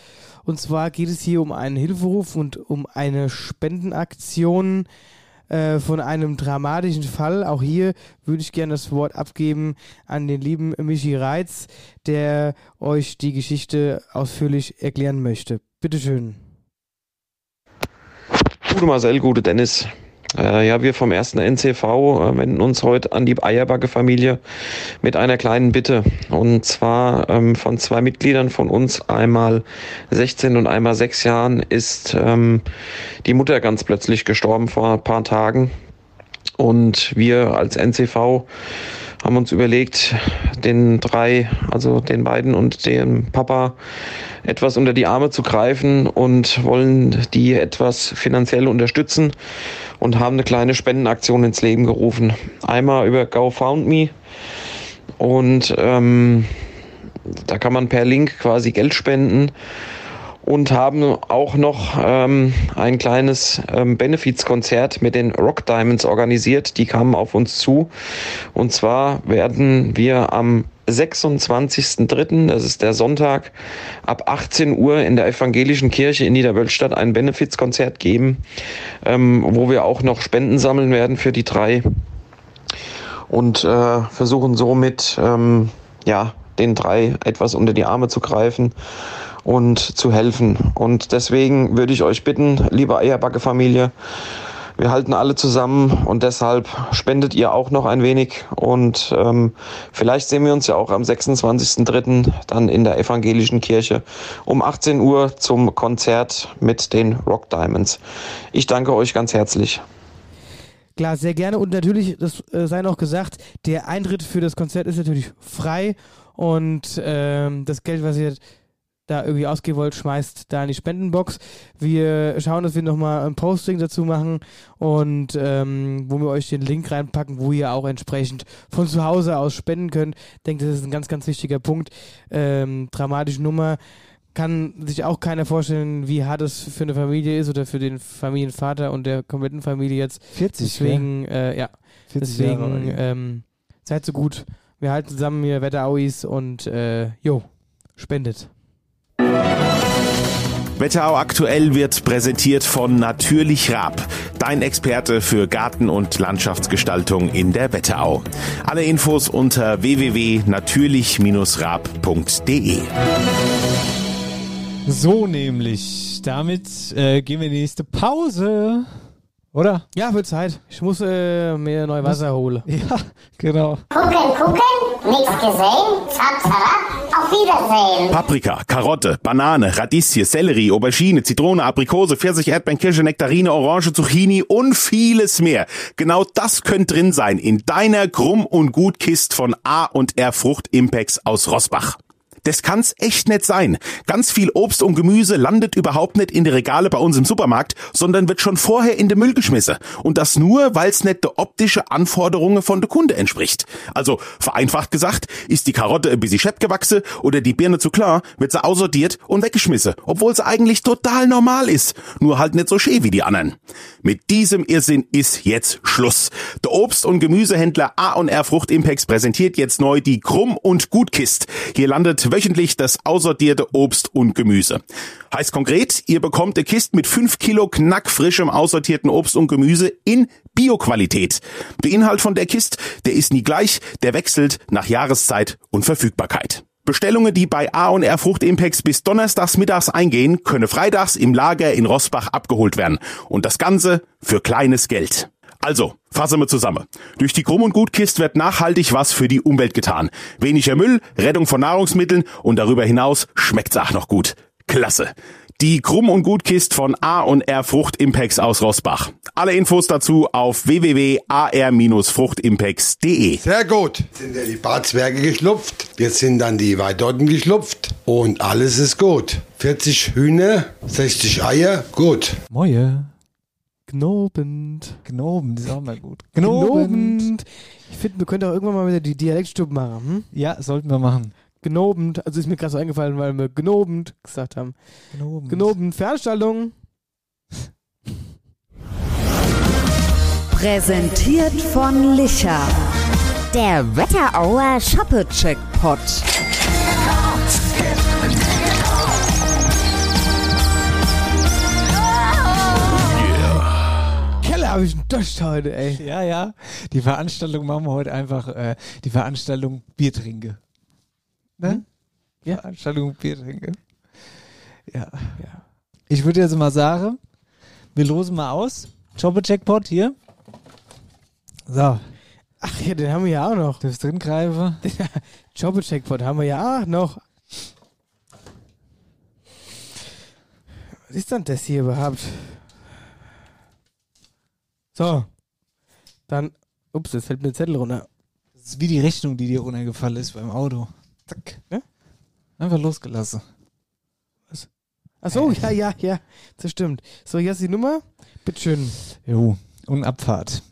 Und zwar geht es hier um einen Hilferuf und um eine Spendenaktion äh, von einem dramatischen Fall. Auch hier würde ich gerne das Wort abgeben an den lieben Michi Reitz, der euch die Geschichte ausführlich erklären möchte. Bitteschön. Gute Marcel, gute Dennis. Äh, ja, wir vom ersten NCV äh, wenden uns heute an die Eierbacke-Familie mit einer kleinen Bitte. Und zwar ähm, von zwei Mitgliedern von uns, einmal 16 und einmal 6 Jahren, ist ähm, die Mutter ganz plötzlich gestorben vor ein paar Tagen. Und wir als NCV haben uns überlegt, den drei, also den beiden und dem Papa, etwas unter die Arme zu greifen und wollen die etwas finanziell unterstützen und haben eine kleine Spendenaktion ins Leben gerufen. Einmal über GoFoundMe und ähm, da kann man per Link quasi Geld spenden und haben auch noch ähm, ein kleines ähm, Benefizkonzert mit den Rock Diamonds organisiert. Die kamen auf uns zu. Und zwar werden wir am 26.03., das ist der Sonntag, ab 18 Uhr in der evangelischen Kirche in Niederwölstadt ein Benefizkonzert geben, ähm, wo wir auch noch Spenden sammeln werden für die drei und äh, versuchen somit ähm, ja, den drei etwas unter die Arme zu greifen und zu helfen. Und deswegen würde ich euch bitten, liebe Eierbacke-Familie, Wir halten alle zusammen und deshalb spendet ihr auch noch ein wenig. Und ähm, vielleicht sehen wir uns ja auch am 26.03. dann in der evangelischen Kirche um 18 Uhr zum Konzert mit den Rock Diamonds. Ich danke euch ganz herzlich. Klar, sehr gerne. Und natürlich, das äh, sei noch gesagt, der Eintritt für das Konzert ist natürlich frei. Und ähm, das Geld, was ihr da irgendwie ausgeben wollt, schmeißt da in die Spendenbox. Wir schauen, dass wir nochmal ein Posting dazu machen und ähm, wo wir euch den Link reinpacken, wo ihr auch entsprechend von zu Hause aus spenden könnt. Ich denke, das ist ein ganz, ganz wichtiger Punkt. Ähm, dramatische Nummer. Kann sich auch keiner vorstellen, wie hart es für eine Familie ist oder für den Familienvater und der kompletten Familie jetzt. 40, Deswegen, äh, ja. 40 Jahre Deswegen, ähm, seid so gut. Wir halten zusammen hier Wetterauis und äh, jo, spendet. Wetterau aktuell wird präsentiert von Natürlich Raab, dein Experte für Garten- und Landschaftsgestaltung in der Wetterau. Alle Infos unter www.natürlich-raab.de. So nämlich. Damit äh, gehen wir in die nächste Pause. Oder? Ja, wird Zeit. Ich muss äh, mir neu Wasser holen. Ja, genau. Gucken, gucken, nichts gesehen, zap, zap, auf Wiedersehen. Paprika, Karotte, Banane, Radieschen, Sellerie, Aubergine, Zitrone, Aprikose, Pfirsich, Erdbeeren, Kirsche, Nektarine, Orange, Zucchini und vieles mehr. Genau das könnte drin sein in deiner Krumm- und Gutkist von A und R Frucht Impex aus Rossbach. Das kann's echt nicht sein. Ganz viel Obst und Gemüse landet überhaupt nicht in die Regale bei uns im Supermarkt, sondern wird schon vorher in den Müll geschmissen. Und das nur, weil's nicht der optische Anforderungen von der Kunde entspricht. Also, vereinfacht gesagt, ist die Karotte ein bisschen schepp gewachsen oder die Birne zu klar, wird sie aussortiert und weggeschmissen, obwohl sie eigentlich total normal ist. Nur halt nicht so schön wie die anderen. Mit diesem Irrsinn ist jetzt Schluss. Der Obst- und Gemüsehändler A&R Frucht Impex präsentiert jetzt neu die Krumm- und Gutkist. Hier landet wöchentlich das aussortierte Obst und Gemüse. Heißt konkret, ihr bekommt eine Kiste mit 5 Kilo knackfrischem aussortierten Obst und Gemüse in Bioqualität. Der Inhalt von der Kiste, der ist nie gleich, der wechselt nach Jahreszeit und Verfügbarkeit. Bestellungen, die bei A&R Frucht Impex bis donnerstags mittags eingehen, können freitags im Lager in Rossbach abgeholt werden. Und das Ganze für kleines Geld. Also, fassen wir zusammen. Durch die Krumm- und Gutkist wird nachhaltig was für die Umwelt getan. Weniger Müll, Rettung von Nahrungsmitteln und darüber hinaus schmeckt's auch noch gut. Klasse. Die Krumm- und Gutkist von A&R Frucht Impex aus Rossbach. Alle Infos dazu auf www.ar-fruchtimpex.de. Sehr gut. Sind ja die Barzwerge geschlupft. Jetzt sind dann die Weidotten geschlupft. Und alles ist gut. 40 Hühner, 60 Eier, gut. Moje. Gnobend. Gnobend ist auch mal gut. Gnobend. Ich finde, wir könnten auch irgendwann mal wieder die Dialektstube machen. Hm? Ja, sollten wir machen. Gnobend. Also ist mir gerade so eingefallen, weil wir gnobend gesagt haben. Gnobend. Gnobend. Veranstaltung. Präsentiert von Licher. Der Wetterauer Shoppe-Checkpot. Habe ich einen Dost heute, ey. Ja, ja. Die Veranstaltung machen wir heute einfach, äh, die Veranstaltung Bier trinke. Ne? Ja. Veranstaltung Bier trinke. Ja. ja. Ich würde jetzt mal sagen, wir losen mal aus. Shoppe-Checkpot hier. So. Ach ja, den haben wir ja auch noch. Darfst drin greifen? Jobbe-Checkpot haben wir ja auch noch. Was ist denn das hier überhaupt? So. Dann. Ups, jetzt fällt mir der Zettel runter. Das ist wie die Rechnung, die dir runtergefallen ist beim Auto. Zack. Ja? Einfach losgelassen. Ach so, ja, ja, ja. Das stimmt. So, hier ist die Nummer. Bitteschön. Jo. Und Abfahrt.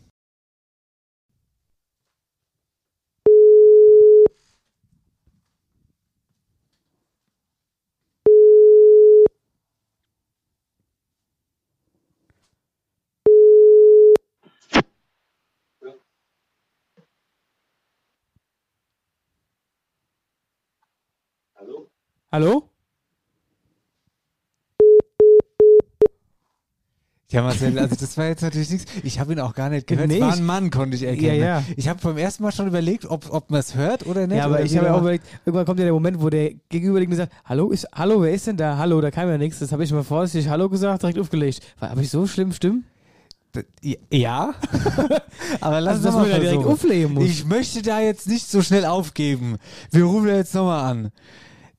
Hallo? Ja, Marcel, also das war jetzt natürlich nichts. Ich habe ihn auch gar nicht gehört. Nee, es war ein Mann, konnte ich erkennen. Ja, ja. Ich habe beim ersten Mal schon überlegt, ob, ob man es hört oder nicht. Ja, aber ich habe ja auch überlegt, irgendwann kommt ja der Moment, wo der Gegenüberliegende sagt, hallo, ist, hallo, wer ist denn da? Hallo, da kam ja nichts. Das habe ich mal vorsichtig Hallo gesagt, direkt aufgelegt. War, habe ich so schlimm Stimmen? Ja, aber lass Also, uns dass mal direkt auflegen muss. Ich möchte da jetzt nicht so schnell aufgeben. Wir rufen da jetzt nochmal an.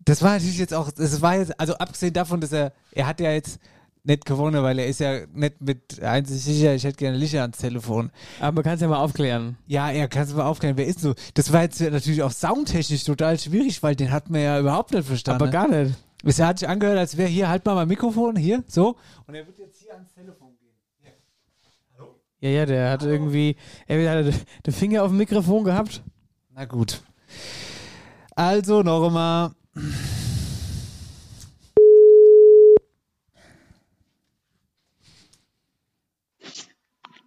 Das war natürlich jetzt auch, das war jetzt, also abgesehen davon, dass er, er hat ja jetzt nicht gewonnen, weil er ist ja nicht mit einzig sicher, ich hätte gerne Licher ans Telefon. Aber man kann es ja mal aufklären. Ja, er kann es mal aufklären, wer ist so. Das war jetzt natürlich auch soundtechnisch total schwierig, weil den hat man ja überhaupt nicht verstanden. Aber gar nicht. Es hat sich angehört, als wäre hier, halt mal mein Mikrofon, hier, so. Und er wird jetzt hier ans Telefon gehen. Ja, ja, der hat irgendwie, er hat den Finger auf dem Mikrofon gehabt. Na gut. Also noch einmal.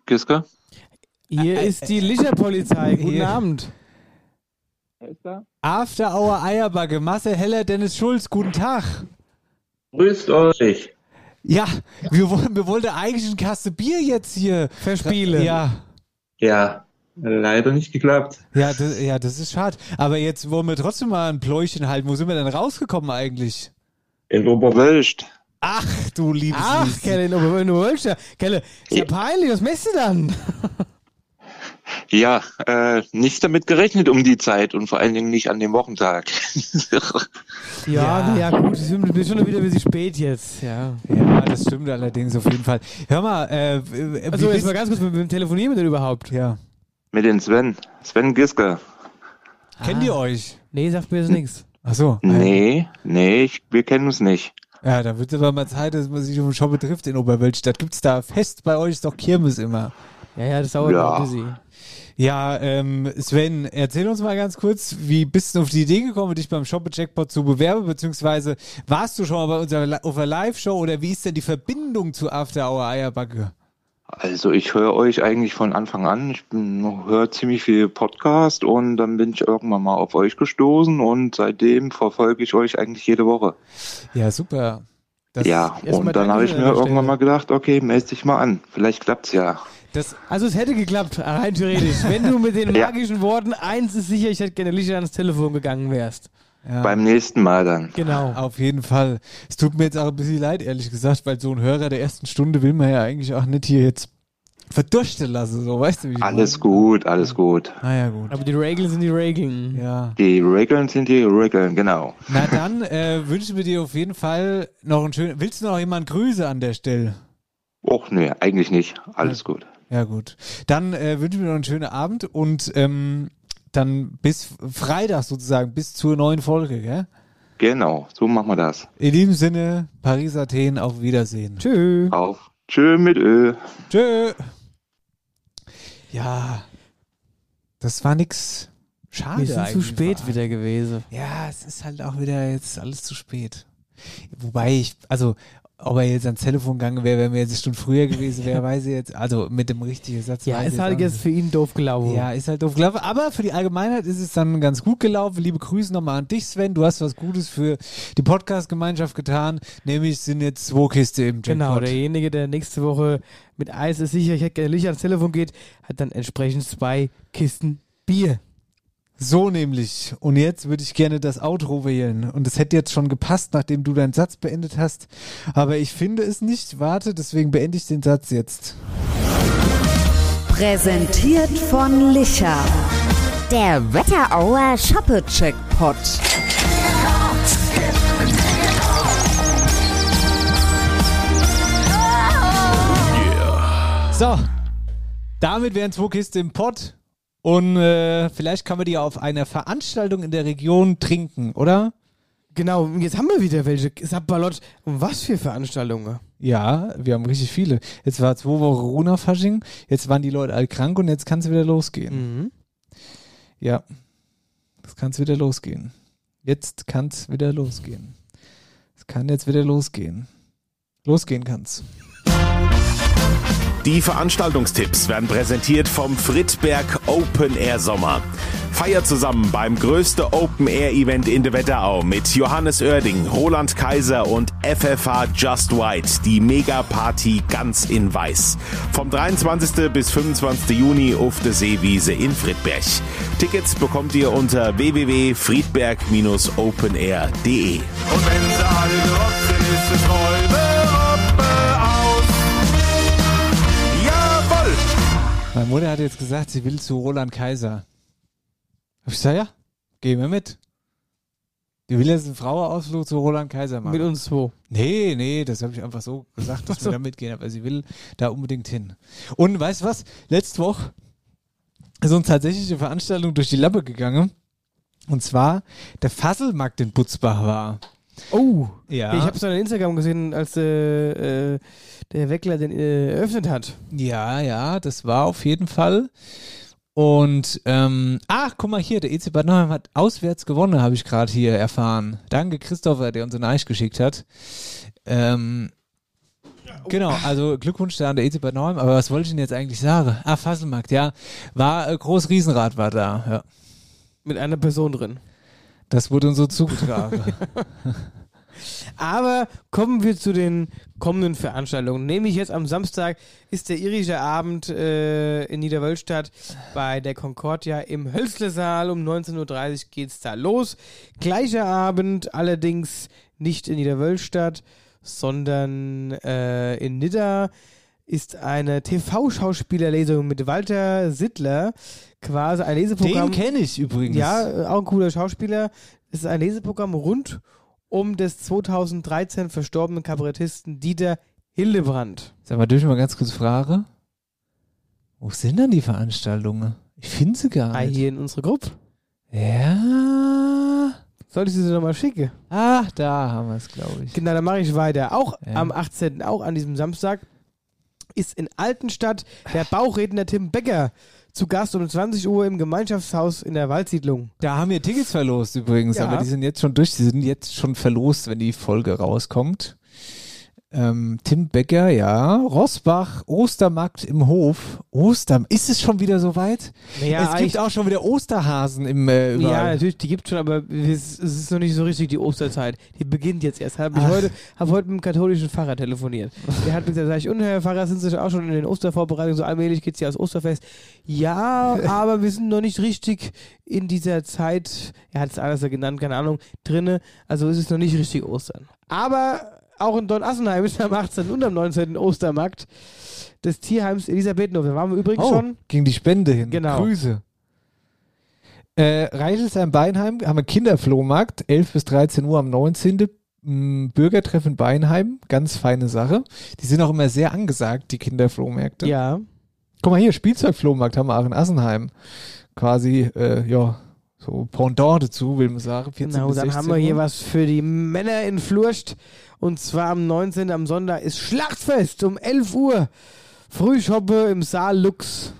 Giske? Hier ist die Licherpolizei. Guten hier. Abend. After Hour Eierbacke, Marcel Heller, Dennis Schulz, guten Tag. Grüßt euch. Ja, wir, wollen, wir wollten eigentlich eine Kasse Bier jetzt hier verspielen. Ja. Ja, leider nicht geklappt. Ja das, ja, das ist schade. Aber jetzt wollen wir trotzdem mal ein Pläuchen halten. Wo sind wir denn rausgekommen eigentlich? In Oberwölst. Ach, du liebes Ach, Lieschen. Kelle, in Oberwölster. Kelle, ist ja peinlich, was machst du dann? Ja, äh, nicht damit gerechnet um die Zeit und vor allen Dingen nicht an dem Wochentag. Ja, na ja, gut, es ist schon wieder ein bisschen spät jetzt, ja. Ja, das stimmt allerdings auf jeden Fall. Hör mal, äh, Also jetzt bist- mal ganz kurz, mit wem telefonieren wir denn überhaupt? Ja. Mit den Sven. Sven Giske. Kennt ihr euch? Nee, sagt mir jetzt nichts. Ach so. Nee, nee, ich, wir kennen uns nicht. Ja, da wird es aber mal Zeit, dass man sich um den Shop betrifft in Oberwölstadt. Gibt's da Fest bei euch? Ist doch Kirmes immer. Ja, ja, das dauert Ja. bisschen. Ja, ähm, Sven, erzähl uns mal ganz kurz, wie bist du auf die Idee gekommen, dich beim Shoppe Jackpot zu bewerben, beziehungsweise warst du schon mal bei unserer auf einer Live-Show oder wie ist denn die Verbindung zu After Hour Eierbacke? Also ich höre euch eigentlich von Anfang an. Ich höre ziemlich viel Podcast und dann bin ich irgendwann mal auf euch gestoßen und seitdem verfolge ich euch eigentlich jede Woche. Ja, super. Das- ja, und dann habe ich mir irgendwann mal gedacht, okay, melde dich mal an. Vielleicht klappt's ja. Das, Also es hätte geklappt, rein theoretisch. Wenn du mit den Ja. magischen Worten, eins ist sicher, ich hätte gerne Lichter ans Telefon gegangen wärst. Ja. Beim nächsten Mal dann. Genau. Auf jeden Fall. Es tut mir jetzt auch ein bisschen leid, ehrlich gesagt, weil so ein Hörer der ersten Stunde will man ja eigentlich auch nicht hier jetzt verdursten lassen, so weißt du wie ich Alles gut, alles gut. meine? Naja, gut. Aber die Regeln sind die Regeln. Ja. Die Regeln sind die Regeln, genau. Na dann äh, wünschen wir dir auf jeden Fall noch einen schönen. Willst du noch jemand Grüße an der Stelle? Och nee, eigentlich nicht. Alles gut. Ja, gut. Dann äh, wünschen wir noch einen schönen Abend und ähm, dann bis Freitag sozusagen, bis zur neuen Folge, gell? Genau, so machen wir das. In diesem Sinne, Paris, Athen, auf Wiedersehen. Tschö. Auf. Tschö mit Ö. Tschö. Ja, das war nix. Schade Wir sind zu spät war. wieder gewesen. Ja, es ist halt auch wieder jetzt alles zu spät. Wobei ich, also, ob er jetzt ans Telefon gegangen wäre, wenn wir jetzt eine Stunde früher gewesen wäre, weiß ich jetzt, also mit dem richtigen Satz. Ja, ist halt jetzt für ihn doof gelaufen. Ja, ist halt doof gelaufen. Aber für die Allgemeinheit ist es dann ganz gut gelaufen. Liebe Grüße nochmal an dich, Sven. Du hast was Gutes für die Podcast-Gemeinschaft getan. Nämlich sind jetzt zwei Kiste im Jackpot. Genau, derjenige, der nächste Woche mit Eis ist sicher, ich hätte gerne Licht ans Telefon geht, hat dann entsprechend zwei Kisten Bier. So nämlich. Und jetzt würde ich gerne das Outro wählen. Und es hätte jetzt schon gepasst, nachdem du deinen Satz beendet hast. Aber ich finde es nicht. Warte, deswegen beende ich den Satz jetzt. Präsentiert von Licher. Der Wetterauer Shoppe-Checkpot. So. Damit wären zwei Kisten im Pott. Und äh, vielleicht kann man die auf einer Veranstaltung in der Region trinken, oder? Genau, jetzt haben wir wieder welche. Sapperlot. Was für Veranstaltungen? Ja, wir haben richtig viele. Jetzt war zwei Wochen Runa-Fasching, jetzt waren die Leute all krank und jetzt kann es wieder losgehen. Mhm. Ja, es kann es wieder losgehen. Jetzt kann es wieder losgehen. Es kann jetzt wieder losgehen. Losgehen kann's. Die Veranstaltungstipps werden präsentiert vom Friedberg Open Air Sommer. Feiert zusammen beim größten Open Air Event in der Wetterau mit Johannes Oerding, Roland Kaiser und FFH Just White, die Mega-Party ganz in weiß. Vom 23. bis 25. Juni auf der Seewiese in Friedberg. Tickets bekommt ihr unter www.friedberg-openair.de. Und wenn sie alle sind, ist es Räume jetzt gesagt, sie will zu Roland Kaiser. Hab ich gesagt, ja, gehen wir mit. Die will jetzt einen Frauenausflug zu Roland Kaiser machen. Mit uns zwei. Nee, nee, das habe ich einfach so gesagt, dass wir da mitgehen, aber sie will da unbedingt hin. Und weißt du was? Letzte Woche ist uns tatsächlich eine Veranstaltung durch die Lappe gegangen. Und zwar der Fasselmarkt in Butzbach war. Oh, Ja. Ich habe es auf Instagram gesehen, als äh, äh, der Weckler den äh, eröffnet hat. Ja, ja, das war auf jeden Fall. Und, ähm, ach, guck mal hier, der EC Bad Nauheim hat auswärts gewonnen, habe ich gerade hier erfahren. Danke Christopher, der uns eine Nachricht geschickt hat. Ähm, genau, also Glückwunsch da an der EC Bad Nauheim. Aber was wollte ich denn jetzt eigentlich sagen? Ah, Fasselmarkt, ja. War, äh, Groß Riesenrad war da, ja. Mit einer Person drin. Das wurde uns so zugetragen. Aber kommen wir zu den kommenden Veranstaltungen. Nämlich jetzt am Samstag ist der irische Abend äh, in Niederwölstadt bei der Concordia im Hölzle-Saal. Um 19.30 Uhr geht's da los. Gleicher Abend, allerdings nicht in Niederwölstadt, sondern äh, in Nidda ist eine TV-Schauspielerlesung mit Walter Sittler. Quasi ein Leseprogramm. Den kenne ich übrigens. Ja, auch ein cooler Schauspieler. Es ist ein Leseprogramm rund um des 2013 verstorbenen Kabarettisten Dieter Hildebrand. Sag mal, durch mal ganz kurz Frage. Wo sind denn die Veranstaltungen? Ich finde sie gar Ah, nicht. hier in unserer Gruppe. Ja. Soll ich sie dir nochmal schicken? Ach, da haben wir es, glaube ich. Genau, dann mache ich weiter. Auch Ja. am 18., auch an diesem Samstag, ist in Altenstadt der Bauchredner Tim Becker zu Gast um 20 Uhr im Gemeinschaftshaus in der Waldsiedlung. Da haben wir Tickets verlost übrigens, Ja. aber die sind jetzt schon durch. Die sind jetzt schon verlost, wenn die Folge rauskommt. Ähm, Tim Becker, ja. Rosbach, Ostermarkt im Hof. Ostern, ist es schon wieder soweit? Naja, es gibt auch schon wieder Osterhasen im äh, Ja, natürlich, die gibt schon, aber es, es ist noch nicht so richtig die Osterzeit. Die beginnt jetzt erst. Hab ich Ach. heute, habe heute mit dem katholischen Pfarrer telefoniert. Der hat mir gesagt, sag ich, und Herr Pfarrer, sind Sie auch schon in den Ostervorbereitungen? So allmählich geht's ja ans Osterfest. Ja, aber wir sind noch nicht richtig in dieser Zeit, er hat es alles so genannt, keine Ahnung, drinne. Also es ist noch nicht richtig Ostern. Aber auch in Donassenheim ist am 18. und am 19. Ostermarkt des Tierheims Elisabethenhof. Da waren wir übrigens oh, schon. ging die Spende hin. Genau. Grüße. Äh, Reichelsheim-Beinheim haben wir Kinderflohmarkt, 11 bis 13 Uhr am 19. M, Bürgertreffen Beinheim, ganz feine Sache. Die sind auch immer sehr angesagt, die Kinderflohmärkte. Ja. Guck mal hier, Spielzeugflohmarkt haben wir auch in Assenheim. Quasi, äh, ja, so Pendant dazu, will man sagen. 14 Genau, dann 16 haben wir hier was für die Männer in Flurst. Und zwar am 19. am Sonntag ist Schlachtfest um 11 Uhr. Frühschoppe im Saal Lux.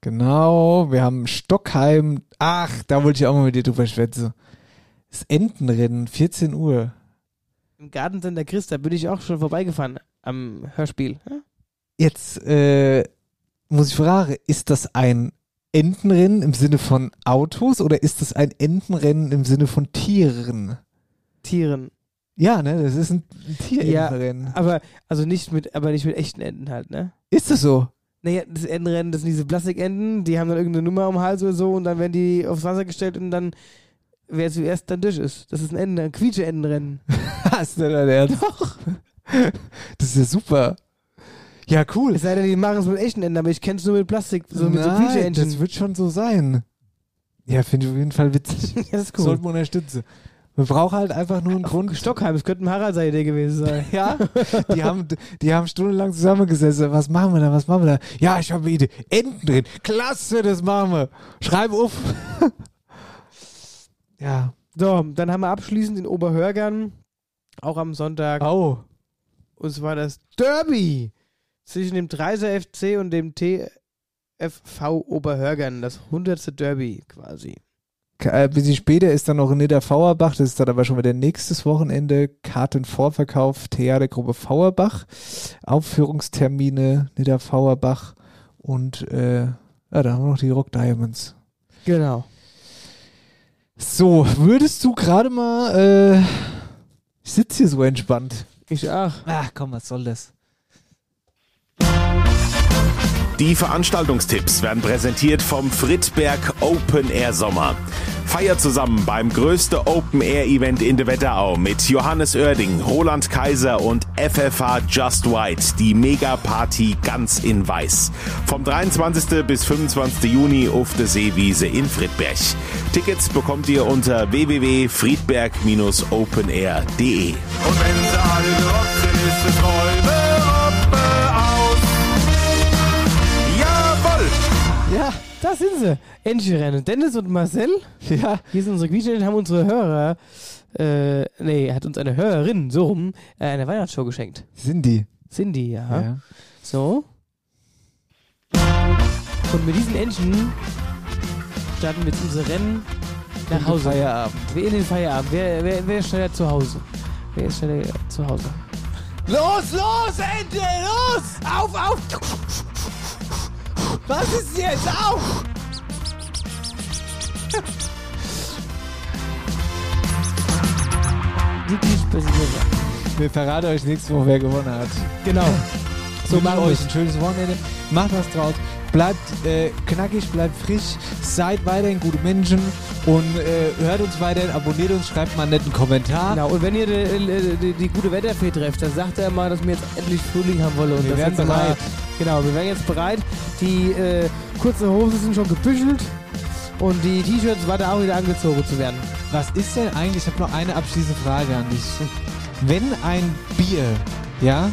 Genau, wir haben Stockheim. Ach, da wollte ich auch mal mit dir drüber schwätzen. Das Entenrennen, 14 Uhr. Im Gartencenter Christ, da bin ich auch schon vorbeigefahren am Hörspiel. Jetzt äh, muss ich fragen, ist das ein Entenrennen im Sinne von Autos oder ist das ein Entenrennen im Sinne von Tieren? Tieren. Ja, ne, das ist ein Ja, Tierentenrennen. aber also nicht mit, aber nicht mit echten Enten halt, ne? Ist das so? Naja, das Entenrennen, das sind diese Plastikenten, die haben dann irgendeine Nummer am Hals oder so und dann werden die aufs Wasser gestellt und dann, wer zuerst dann durch ist. Das ist ein Enten, ein Quietsche-Entenrennen. Hast du da der Doch. Das ist ja super. Ja, cool. Es sei denn, die machen es mit echten Enten, aber ich kenne es nur mit Plastik, so mit so Nein, Quietsche-Entchen. das wird schon so sein. Ja, finde ich auf jeden Fall witzig. Das ist cool. Sollten wir unterstützen. Man braucht halt einfach nur einen Grund. Stockheim, es könnte ein Harald seine Idee gewesen sein. Ja, die haben, die haben stundenlang zusammengesessen. Was machen wir da? Was machen wir da? Ja, ich habe eine Idee. Enten drin. Klasse, das machen wir. Schreib auf. ja. So, dann haben wir abschließend in Oberhörgern, auch am Sonntag. Oh. Und zwar das Derby zwischen dem Dreiser FC und dem TFV Oberhörgern. Das 100. Derby quasi. Ein bisschen später ist dann noch in Niederfauerbach, das ist dann aber schon wieder nächstes Wochenende, Kartenvorverkauf, Theatergruppe Fauerbach, Aufführungstermine Niederfauerbach und äh, ja, da haben wir noch die Rock Diamonds. Genau. So, würdest du gerade mal, äh, ich sitze hier so entspannt. Ich auch. Ach komm, was soll das? Die Veranstaltungstipps werden präsentiert vom Friedberg Open Air Sommer. Feier zusammen beim größten Open-Air-Event in der Wetterau mit Johannes Oerding, Roland Kaiser und FFH Just White, die Mega-Party ganz in weiß. Vom 23. bis 25. Juni auf der Seewiese in Friedberg. Tickets bekommt ihr unter www.friedberg-openair.de. Und wenn sie alle gerockt sind, ist es Räume da sind sie. Endlich rennen. Dennis und Marcel. Ja. Hier sind unsere Quietschenden, haben unsere Hörer, äh, nee, hat uns eine Hörerin, so rum, äh, eine Weihnachtsshow geschenkt. Cindy. Cindy, ja. Ja. So. Und mit diesen Entchen starten wir jetzt unser Rennen nach In Hause. Feierabend. In den Feierabend? Wer, wer, wer ist schneller zu Hause? Wer ist schneller zu Hause? Los, los, Ente, los! Auf, auf! Was ist jetzt? Auf! Wir verraten euch nächste Woche, wer gewonnen hat. Genau. So machen euch. euch ein schönes Wochenende. Macht was draus. Bleibt äh, knackig, bleibt frisch. Seid weiterhin gute Menschen und äh, hört uns weiterhin, abonniert uns, schreibt mal einen netten Kommentar. Genau, und wenn ihr die, die, die, die gute Wetterfee trefft, dann sagt er mal, dass wir jetzt endlich Frühling haben wollen. Und Wir das werden jetzt mal- bereit. Genau, wir werden jetzt bereit. Die äh, kurzen Hosen sind schon gebüschelt und die T-Shirts warten auch wieder angezogen zu werden. Was ist denn eigentlich, ich habe noch eine abschließende Frage an dich. Wenn ein Bier, ja,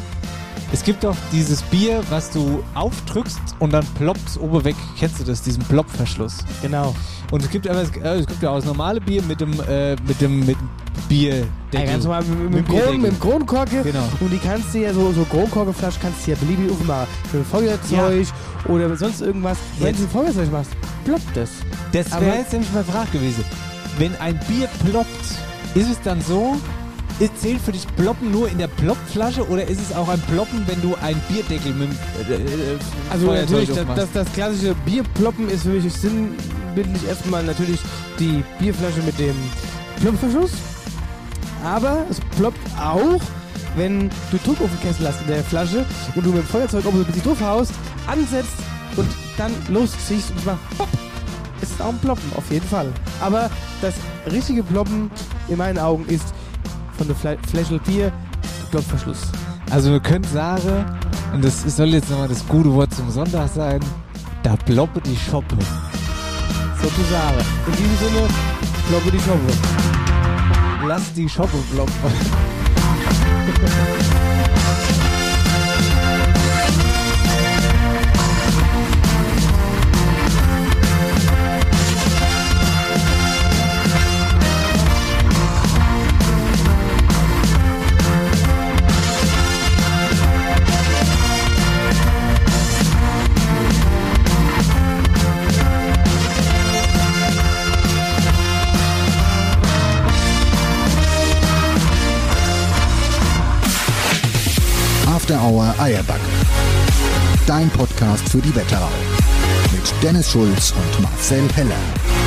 es gibt doch dieses Bier, was du aufdrückst und dann ploppt oben weg. Kennst du das, diesen Ploppverschluss? Genau. Und es gibt aber äh, es gibt ja auch das normale Bier mit dem äh, mit dem mit dem Bier. Ja, ganz normal mit, mit, dem Kron, mit dem Kronkorke. Genau. Und die kannst du ja so, so Kronkorkeflaschen kannst du ja beliebig aufmachen. Für Feuerzeug oder sonst irgendwas. Wenn du Feuerzeug machst, ploppt das. Das wäre jetzt nämlich mal Frage gewesen. Wenn ein Bier ploppt, ist es dann so, ist- zählt für dich Ploppen nur in der Plopflasche oder ist es auch ein Ploppen, wenn du einen Bierdeckel mit dem äh, äh, Also Feuerzeug natürlich, das, das, das klassische Bierploppen ist für mich sinnbildlich erstmal natürlich die Bierflasche mit dem Plopfverschluss. Aber es ploppt auch, wenn du Druck auf den Kessel hast in der Flasche und du mit dem Feuerzeug oben so ein bisschen drauf haust, ansetzt und dann losziehst und macht pop. Es ist auch ein Ploppen, auf jeden Fall. Aber das richtige Ploppen in meinen Augen ist von der Fla Fläschel Bier Plopfverschluss. Also wir können sagen, und das soll jetzt nochmal das gute Wort zum Sonntag sein, da ploppe die Schoppe. Sozusagen. In diesem Sinne, ploppe die Schoppe. Lass die Schoppe ploppen. Eierbacke. Dein Podcast für die Wetterau. Mit Dennis Schulz und Marcel Heller.